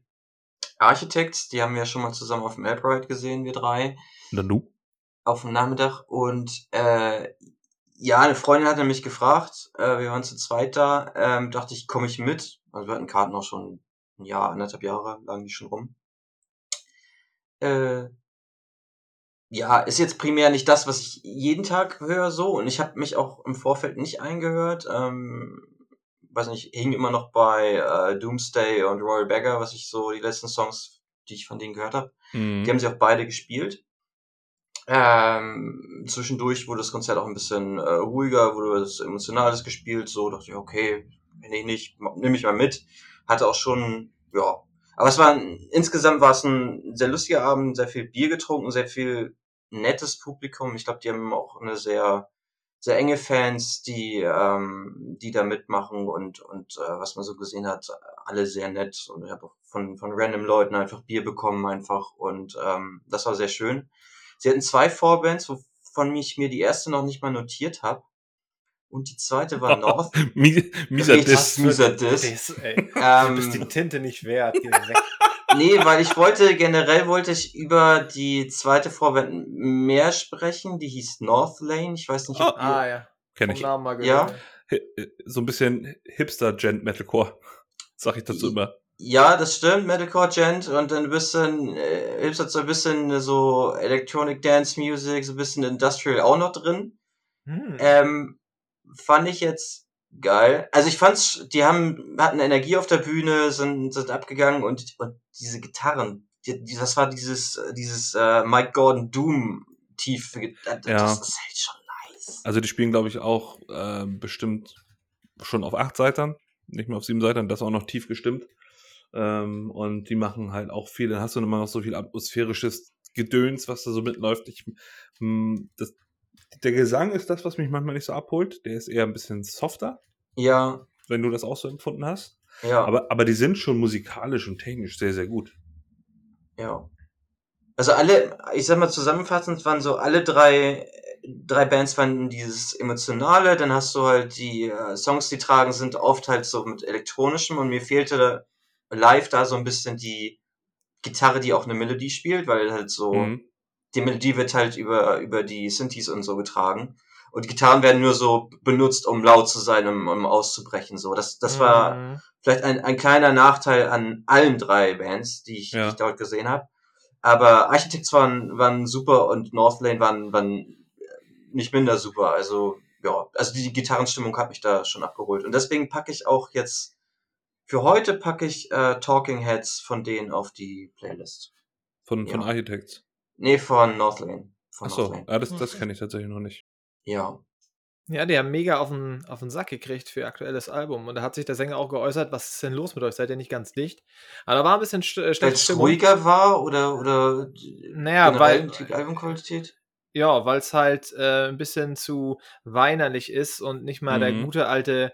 Architects, die haben wir schon mal zusammen auf dem Albright gesehen, wir drei, Und dann du? Auf dem Nachmittag. Und äh, ja, eine Freundin hatte mich gefragt, äh, wir waren zu zweit da, ähm, dachte ich, komme ich mit? Also wir hatten Karten auch schon ein Jahr, anderthalb Jahre, lagen die schon rum. Äh, ja, ist jetzt primär nicht das, was ich jeden Tag höre, so. Und ich habe mich auch im Vorfeld nicht eingehört. Ähm, weiß nicht, hing immer noch bei äh, Doomsday und Royal Beggar, was ich so die letzten Songs, die ich von denen gehört habe. Mhm. Die haben sie auch beide gespielt. Ähm, zwischendurch wurde das Konzert auch ein bisschen äh, ruhiger, wurde was Emotionales gespielt, so dachte ich, okay, wenn ich nicht, nehme ich mal mit. Hatte auch schon, ja. Aber es war insgesamt war es ein sehr lustiger Abend, sehr viel Bier getrunken, sehr viel nettes Publikum. Ich glaube, die haben auch eine sehr, sehr enge Fans, die, ähm, die da mitmachen und, und äh, was man so gesehen hat, alle sehr nett. Und ich habe auch von, von random Leuten einfach Bier bekommen einfach und ähm, das war sehr schön. Sie hatten zwei Vorbands, wovon ich mir die erste noch nicht mal notiert habe. Und die zweite war North. Mi- Mieser Diss. mieser Diss. Ey. Du bist die Ähm, Tinte nicht wert. Nee, weil ich wollte, generell wollte ich über die zweite Vorband mehr sprechen. Die hieß North Lane. Ich weiß nicht, ob ihr, Ah ja. Kenn ich. Namen mal Ja. gehört. Hi- äh, So ein bisschen Hipster-Gent-Metalcore. Sag ich dazu immer. Ja, das stimmt, Metalcore Gent und dann ein bisschen, äh, hilft so ein bisschen so Electronic Dance Music, so ein bisschen Industrial auch noch drin. Hm. Ähm, fand ich jetzt geil. Also ich fand's, die haben, hatten Energie auf der Bühne, sind, sind abgegangen und, und diese Gitarren, die, die, das war dieses, dieses äh, Mike Gordon Doom tiefe, Git- äh, das Ja. ist halt schon nice. Also die spielen, glaube ich, auch äh, bestimmt schon auf acht Seitern, nicht mehr auf sieben Seitern, das auch noch tief gestimmt. Ähm, und die machen halt auch viel, dann hast du immer noch so viel atmosphärisches Gedöns, was da so mitläuft. Ich, mh, das, der Gesang ist das, was mich manchmal nicht so abholt. Der ist eher ein bisschen softer, Ja, wenn du das auch so empfunden hast. ja, Aber, aber die sind schon musikalisch und technisch sehr, sehr gut. ja. Also alle, ich sag mal zusammenfassend, waren so alle drei, drei Bands fanden dieses Emotionale, dann hast du halt die äh, Songs, die tragen, sind oft halt so mit elektronischem und mir fehlte live da so ein bisschen die Gitarre, die auch eine Melodie spielt, weil halt so, Mhm. die Melodie wird halt über, über die Synthes und so getragen. Und Gitarren werden nur so benutzt, um laut zu sein, um, um auszubrechen. So, das, das war Mhm. vielleicht ein, ein kleiner Nachteil an allen drei Bands, die ich, Ja. die ich dort gesehen habe. Aber Architects waren, waren super und Northlane waren, waren nicht minder super. Also, ja, also die Gitarrenstimmung hat mich da schon abgeholt. Und deswegen packe ich auch jetzt, für heute packe ich äh, Talking Heads von denen auf die Playlist. Von, von Ja. Architects. Nee, von Northlane. von Achso, Northlane. ja, das, das kenne ich tatsächlich noch nicht. Ja. Ja, die haben mega auf den, auf den Sack gekriegt für ihr aktuelles Album. Und da hat sich der Sänger auch geäußert, was ist denn los mit euch? Seid ihr nicht ganz dicht? Aber da war ein bisschen äh, Weil schlechte es ruhiger war oder, oder Naja, weil- die Albumqualität? Ja, weil es halt äh, ein bisschen zu weinerlich ist und nicht mal der Mhm. gute alte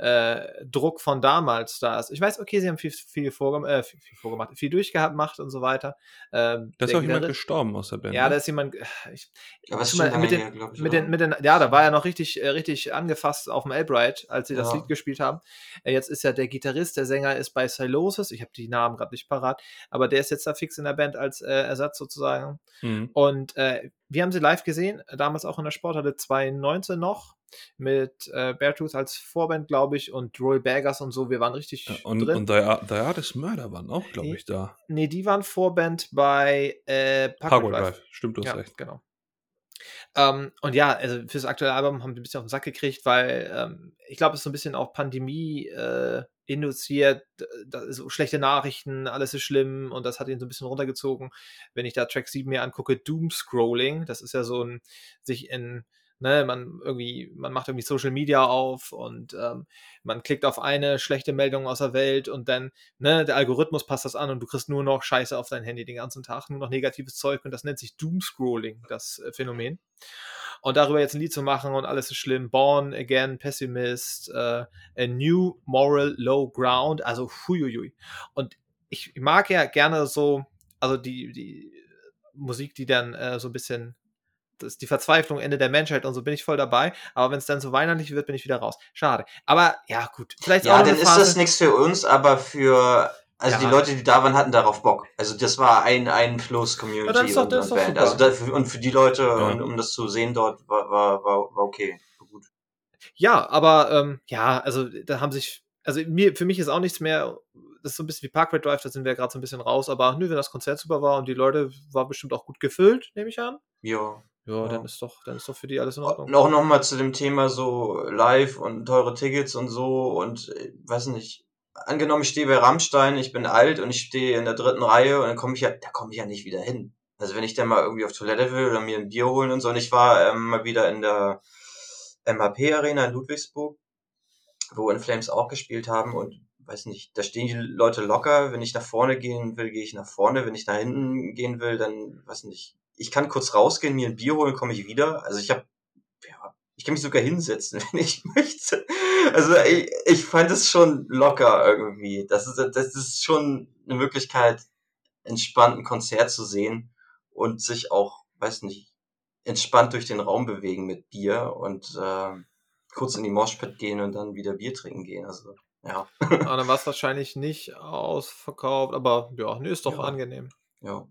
äh, Druck von damals da ist. Ich weiß, okay, sie haben viel, viel, vorgem äh, viel, viel vorgemacht, viel durchgemacht und so weiter. Ähm, Da ist auch jemand gestorben aus der Band. Ja, ne? da ist jemand. Ich, Aber es ist mal, mit den- her, ich. mit den, mit den, ja, da war er noch richtig, äh, richtig angefasst auf dem Albright, als sie das Ja. Lied gespielt haben. Äh, jetzt ist ja der Gitarrist, der Sänger ist bei Silosis. Ich habe die Namen gerade nicht parat, aber der ist jetzt da fix in der Band als äh, Ersatz sozusagen. Mhm. Und äh, wir haben sie live gesehen, damals auch in der Sporthalle 2019 noch, mit äh, Beartooth als Vorband, glaube ich, und Roy Baggers und so. Wir waren richtig Ja, Und, drin. und Artist Murder waren auch, glaube ich, da. nee, die waren Vorband bei äh, Parkway Drive. Drive. Stimmt, du hast Ja, recht. genau. Ähm, und ja, also fürs aktuelle Album haben wir ein bisschen auf den Sack gekriegt, weil ähm, ich glaube, es ist so ein bisschen auch Pandemie äh, induziert, so schlechte Nachrichten, alles ist schlimm und das hat ihn so ein bisschen runtergezogen. Wenn ich da Track 7 mir angucke, Doom Scrolling, das ist ja so ein sich in Ne, man irgendwie, man macht irgendwie Social Media auf und ähm, man klickt auf eine schlechte Meldung aus der Welt und dann, ne, der Algorithmus passt das an und du kriegst nur noch Scheiße auf dein Handy den ganzen Tag, nur noch negatives Zeug und das nennt sich Doomscrolling, das äh, Phänomen. Und darüber jetzt ein Lied zu machen und alles ist schlimm, Born Again, Pessimist, äh, A New Moral Low Ground, also huiuiui. Und ich mag ja gerne so, also die, die Musik, die dann äh, so ein bisschen das ist die Verzweiflung, Ende der Menschheit und so bin ich voll dabei. Aber wenn es dann so weinerlich wird, bin ich wieder raus. Schade. Aber ja, gut. Vielleicht Ja, auch dann ist das nichts für uns, aber für. Also Ja. die Leute, die da waren, hatten darauf Bock. Also das war ein ein Ja, Community doch- und, und Band. super. Also dafür, und für die Leute, Ja. und, um das zu sehen dort, war, war, war, war okay. War gut. Ja, aber ähm, ja, also da haben sich, also mir, für mich ist auch nichts mehr, das ist so ein bisschen wie Parkway Drive, da sind wir gerade so ein bisschen raus, aber nö, wenn das Konzert super war und die Leute war bestimmt auch gut gefüllt, nehme ich an. Ja. Ja, dann ist doch, dann ist doch für die alles in Ordnung. Und auch nochmal zu dem Thema so live und teure Tickets und so und äh, weiß nicht. Angenommen, ich stehe bei Rammstein, ich bin alt und ich stehe in der dritten Reihe und dann komme ich ja, da komme ich ja nicht wieder hin. Also wenn ich dann mal irgendwie auf Toilette will oder mir ein Bier holen und so. Und ich war ähm, mal wieder in der MHP Arena in Ludwigsburg, wo In Flames auch gespielt haben und weiß nicht, da stehen die Leute locker. Wenn ich nach vorne gehen will, gehe ich nach vorne. Wenn ich nach hinten gehen will, dann weiß nicht. Ich kann kurz rausgehen, mir ein Bier holen, komme ich wieder. Also ich habe ja, ich kann mich sogar hinsetzen, wenn ich möchte. Also ich, ich fand es schon locker irgendwie. Das ist, das ist schon eine Möglichkeit, entspannt ein Konzert zu sehen und sich auch, weiß nicht, entspannt durch den Raum bewegen mit Bier und äh, kurz in die Moshpit gehen und dann wieder Bier trinken gehen. Also ja, Aber dann war es wahrscheinlich nicht ausverkauft, aber ja, nö, ist doch Ja. angenehm. ja.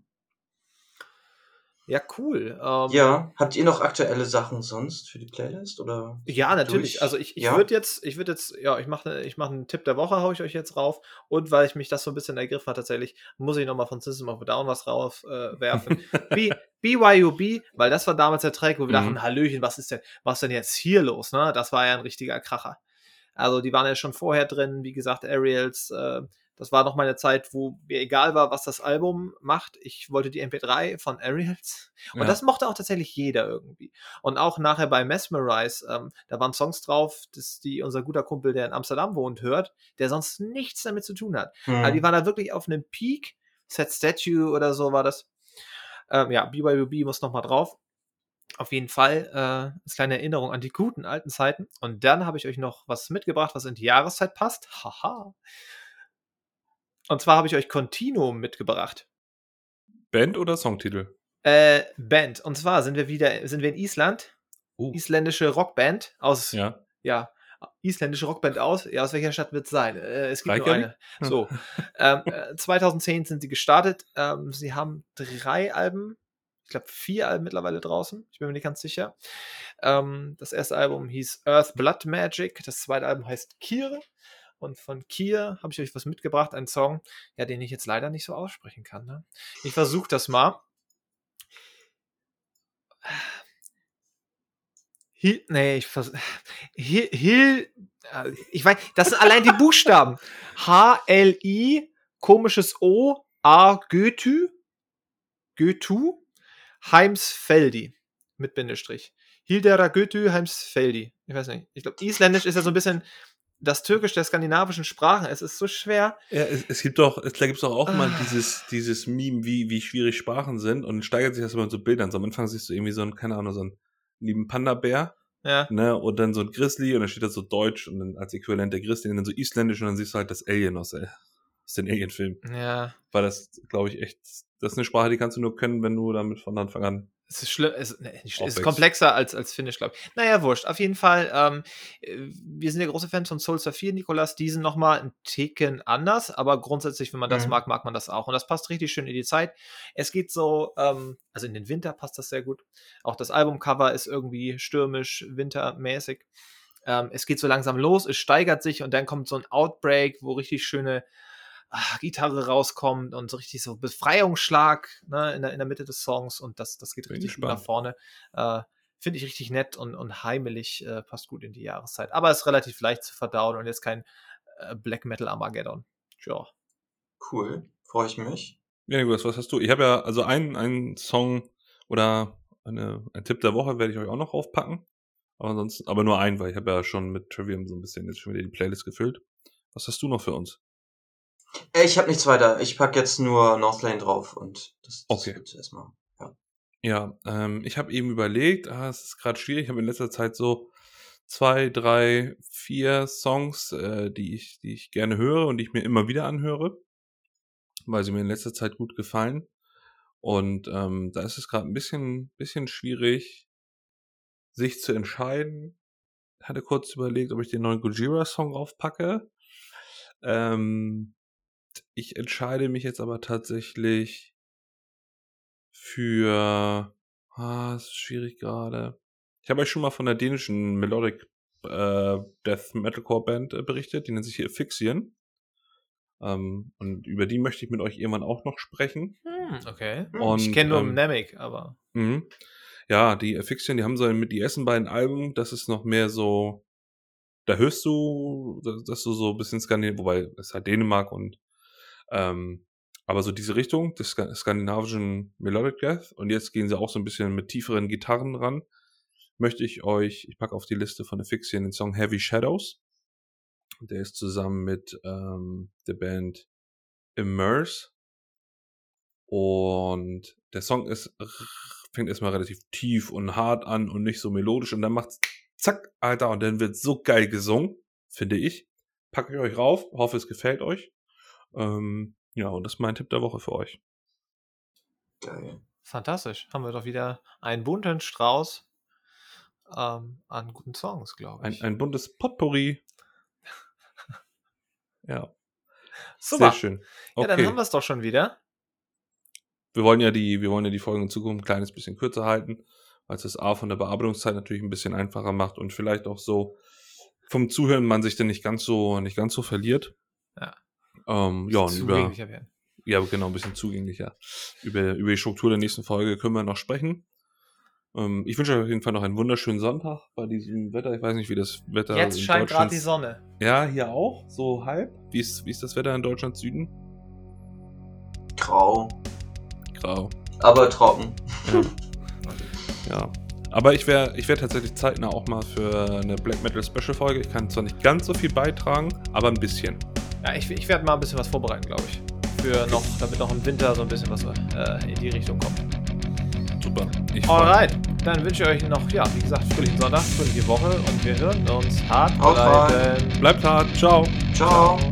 Ja, cool. Ähm, Ja, habt ihr noch aktuelle Sachen sonst für die Playlist oder? Ja, natürlich. Durch? Also ich, ich Ja? würde jetzt, ich würde jetzt, ja, ich mache ich mache einen Tipp der Woche, hau ich euch jetzt rauf. Und weil ich mich das so ein bisschen ergriffen hat tatsächlich, muss ich nochmal von System of a Down was rauf äh, werfen. B, BYOB, weil das war damals der Track, wo wir Mhm. dachten, Hallöchen, was ist denn, was ist denn jetzt hier los? Ne? Das war ja ein richtiger Kracher. Also die waren ja schon vorher drin, wie gesagt, Aerials, äh, das war noch mal eine Zeit, wo mir egal war, was das Album macht. Ich wollte die MP3 von Aerials. Und Ja. das mochte auch tatsächlich jeder irgendwie. Und auch nachher bei Mesmerize, ähm, da waren Songs drauf, dass die unser guter Kumpel, der in Amsterdam wohnt, hört, der sonst nichts damit zu tun hat. Hm. Aber die waren da wirklich auf einem Peak. Set Statue oder so war das. Ähm, ja, BYOB muss noch mal drauf. Auf jeden Fall äh, als kleine Erinnerung an die guten alten Zeiten. Und dann habe ich euch noch was mitgebracht, was in die Jahreszeit passt. Haha. Und zwar habe ich euch Continuum mitgebracht. Band oder Songtitel? Äh, Band. Und zwar sind wir wieder, sind wir in Island. Oh. Isländische Rockband aus, ja, Ja. isländische Rockband aus. Ja, aus welcher Stadt wird es sein? Äh, es gibt nur Reykjavik? eine. So. ähm, äh, 2010 sind sie gestartet. Ähm, sie haben drei Alben, ich glaube vier Alben mittlerweile draußen. Ich bin mir nicht ganz sicher. Ähm, das erste Album hieß Earth Blood Magic. Das zweite Album heißt Kier. Und von Kier habe ich euch was mitgebracht, einen Song, ja, den ich jetzt leider nicht so aussprechen kann. Ne? Ich versuche das mal. Hil, nee, ich vers Hil, Hil, äh, ich weiß, das sind allein die Buchstaben. H-L-I, komisches O, A, Goethe, Goethe, Heimsfeldi mit Bindestrich. Hildera Götü Heimsfeldi. Ich weiß nicht. Ich glaube, Isländisch ist ja so ein bisschen das Türkisch der skandinavischen Sprachen. Es ist so schwer. Ja, es, es gibt doch, es, da gibt es doch auch Ah. mal dieses, dieses Meme, wie, wie schwierig Sprachen sind und steigert sich das immer in so Bildern. So am Anfang siehst du irgendwie so einen, keine Ahnung, so einen lieben Panda-Bär, Ja. ne, und dann so ein Grizzly und dann steht da so Deutsch und dann als Äquivalent der Grizzly und dann so Isländisch und dann siehst du halt das Alien aus, äh, aus den Alien-Filmen. Ja. Weil das, glaube ich, echt, das ist eine Sprache, die kannst du nur können, wenn du damit von Anfang an. Es ist schlimm, es, es ist komplexer als, als Finnisch, glaube ich. Naja, wurscht. Auf jeden Fall, ähm, äh, wir sind ja große Fans von Soul Saphir, Nikolas. Die sind nochmal ein Ticken anders, aber grundsätzlich, wenn man das Mhm. mag, mag man das auch. Und das passt richtig schön in die Zeit. Es geht so, ähm, also in den Winter passt das sehr gut. Auch das Albumcover ist irgendwie stürmisch, wintermäßig. Ähm, es geht so langsam los, es steigert sich und dann kommt so ein Outbreak, wo richtig schöne ah, Gitarre rauskommt und so richtig so Befreiungsschlag ne, in, der, in der Mitte des Songs und das, das geht Bin richtig nach vorne. Äh, Finde ich richtig nett und, und heimelig, äh, passt gut in die Jahreszeit. Aber ist relativ leicht zu verdauen und jetzt kein äh, Black Metal Armageddon. Ja. Cool. Freue ich mich. Ja, Nikolas, was hast du? Ich habe ja, also einen, einen Song oder eine, ein Tipp der Woche werde ich euch auch noch aufpacken. Aber ansonsten, aber nur einen, weil ich habe ja schon mit Trivium so ein bisschen jetzt schon wieder die Playlist gefüllt. Was hast du noch für uns? Äh, Ich habe nichts weiter. Ich pack jetzt nur Northlane drauf und das, das Okay. wird erstmal. Ja, ähm, ich habe eben überlegt, ah, es ist gerade schwierig, ich habe in letzter Zeit so zwei, drei, vier Songs, äh, die ich, die ich gerne höre und die ich mir immer wieder anhöre, weil sie mir in letzter Zeit gut gefallen. Und ähm, da ist es gerade ein bisschen, bisschen schwierig, sich zu entscheiden. Hatte kurz überlegt, ob ich den neuen Gojira-Song raufpacke. Ähm, ich entscheide mich jetzt aber tatsächlich für. Ah, ist schwierig gerade. Ich habe euch schon mal von der dänischen Melodic äh, Death Metalcore Band äh, berichtet, die nennt sich hier Fixian. Ähm, und über die möchte ich mit euch irgendwann auch noch sprechen. Hm, okay. Und, ich kenne nur ähm, Namek, aber. Mhm. Ja, die Fixian, die haben so mit die ersten beiden Alben, das ist noch mehr so, da hörst du, dass, du so ein bisschen Skandinavisch, wobei es ist halt Dänemark und ähm, aber so diese Richtung des ska- skandinavischen Melodic Death und jetzt gehen sie auch so ein bisschen mit tieferen Gitarren ran. Möchte ich euch, ich packe auf die Liste von Fixian den Song Heavy Shadows. Der ist zusammen mit ähm, der Band Immerse. Und der Song ist, fängt erstmal relativ tief und hart an und nicht so melodisch und dann macht's zack, Alter, und dann wird so geil gesungen, finde ich. Packe ich euch rauf, hoffe es gefällt euch. Ähm, ja, und das ist mein Tipp der Woche für euch. Geil. Fantastisch. Haben wir doch wieder einen bunten Strauß ähm, an guten Songs, glaube Ein, ich. ein buntes Potpourri. ja, Super. sehr schön. Ja, dann Okay, haben wir es doch schon wieder. wir wollen ja die, wir wollen ja die Folgen in Zukunft ein kleines bisschen kürzer halten, weil es das A von der Bearbeitungszeit natürlich ein bisschen einfacher macht und vielleicht auch so vom Zuhören man sich dann nicht ganz so, nicht ganz so verliert. Ja. Ähm, ja, und über, ja, genau, ein bisschen zugänglicher. Über, über die Struktur der nächsten Folge können wir noch sprechen. Ähm, ich wünsche euch auf jeden Fall noch einen wunderschönen Sonntag bei diesem Wetter. Ich weiß nicht, wie das Wetter Jetzt in scheint gerade die Sonne. Ja, hier auch, so halb. Wie ist, wie ist das Wetter in Deutschland Süden? Grau. Grau. Aber trocken. Ja. ja. Aber ich wäre ich wär tatsächlich zeitnah auch mal für eine Black Metal Special Folge. Ich kann zwar nicht ganz so viel beitragen, aber ein bisschen. Ja, ich, ich werde mal ein bisschen was vorbereiten, glaube ich. Für noch, damit noch im Winter so ein bisschen was äh, in die Richtung kommt. Super. Ich. Alright, dann wünsche ich euch noch, ja, wie gesagt, fröhlichen Sonntag, fröhliche Woche und wir hören uns. Hart bleiben. Bleibt hart. Ciao. Ciao. Ciao.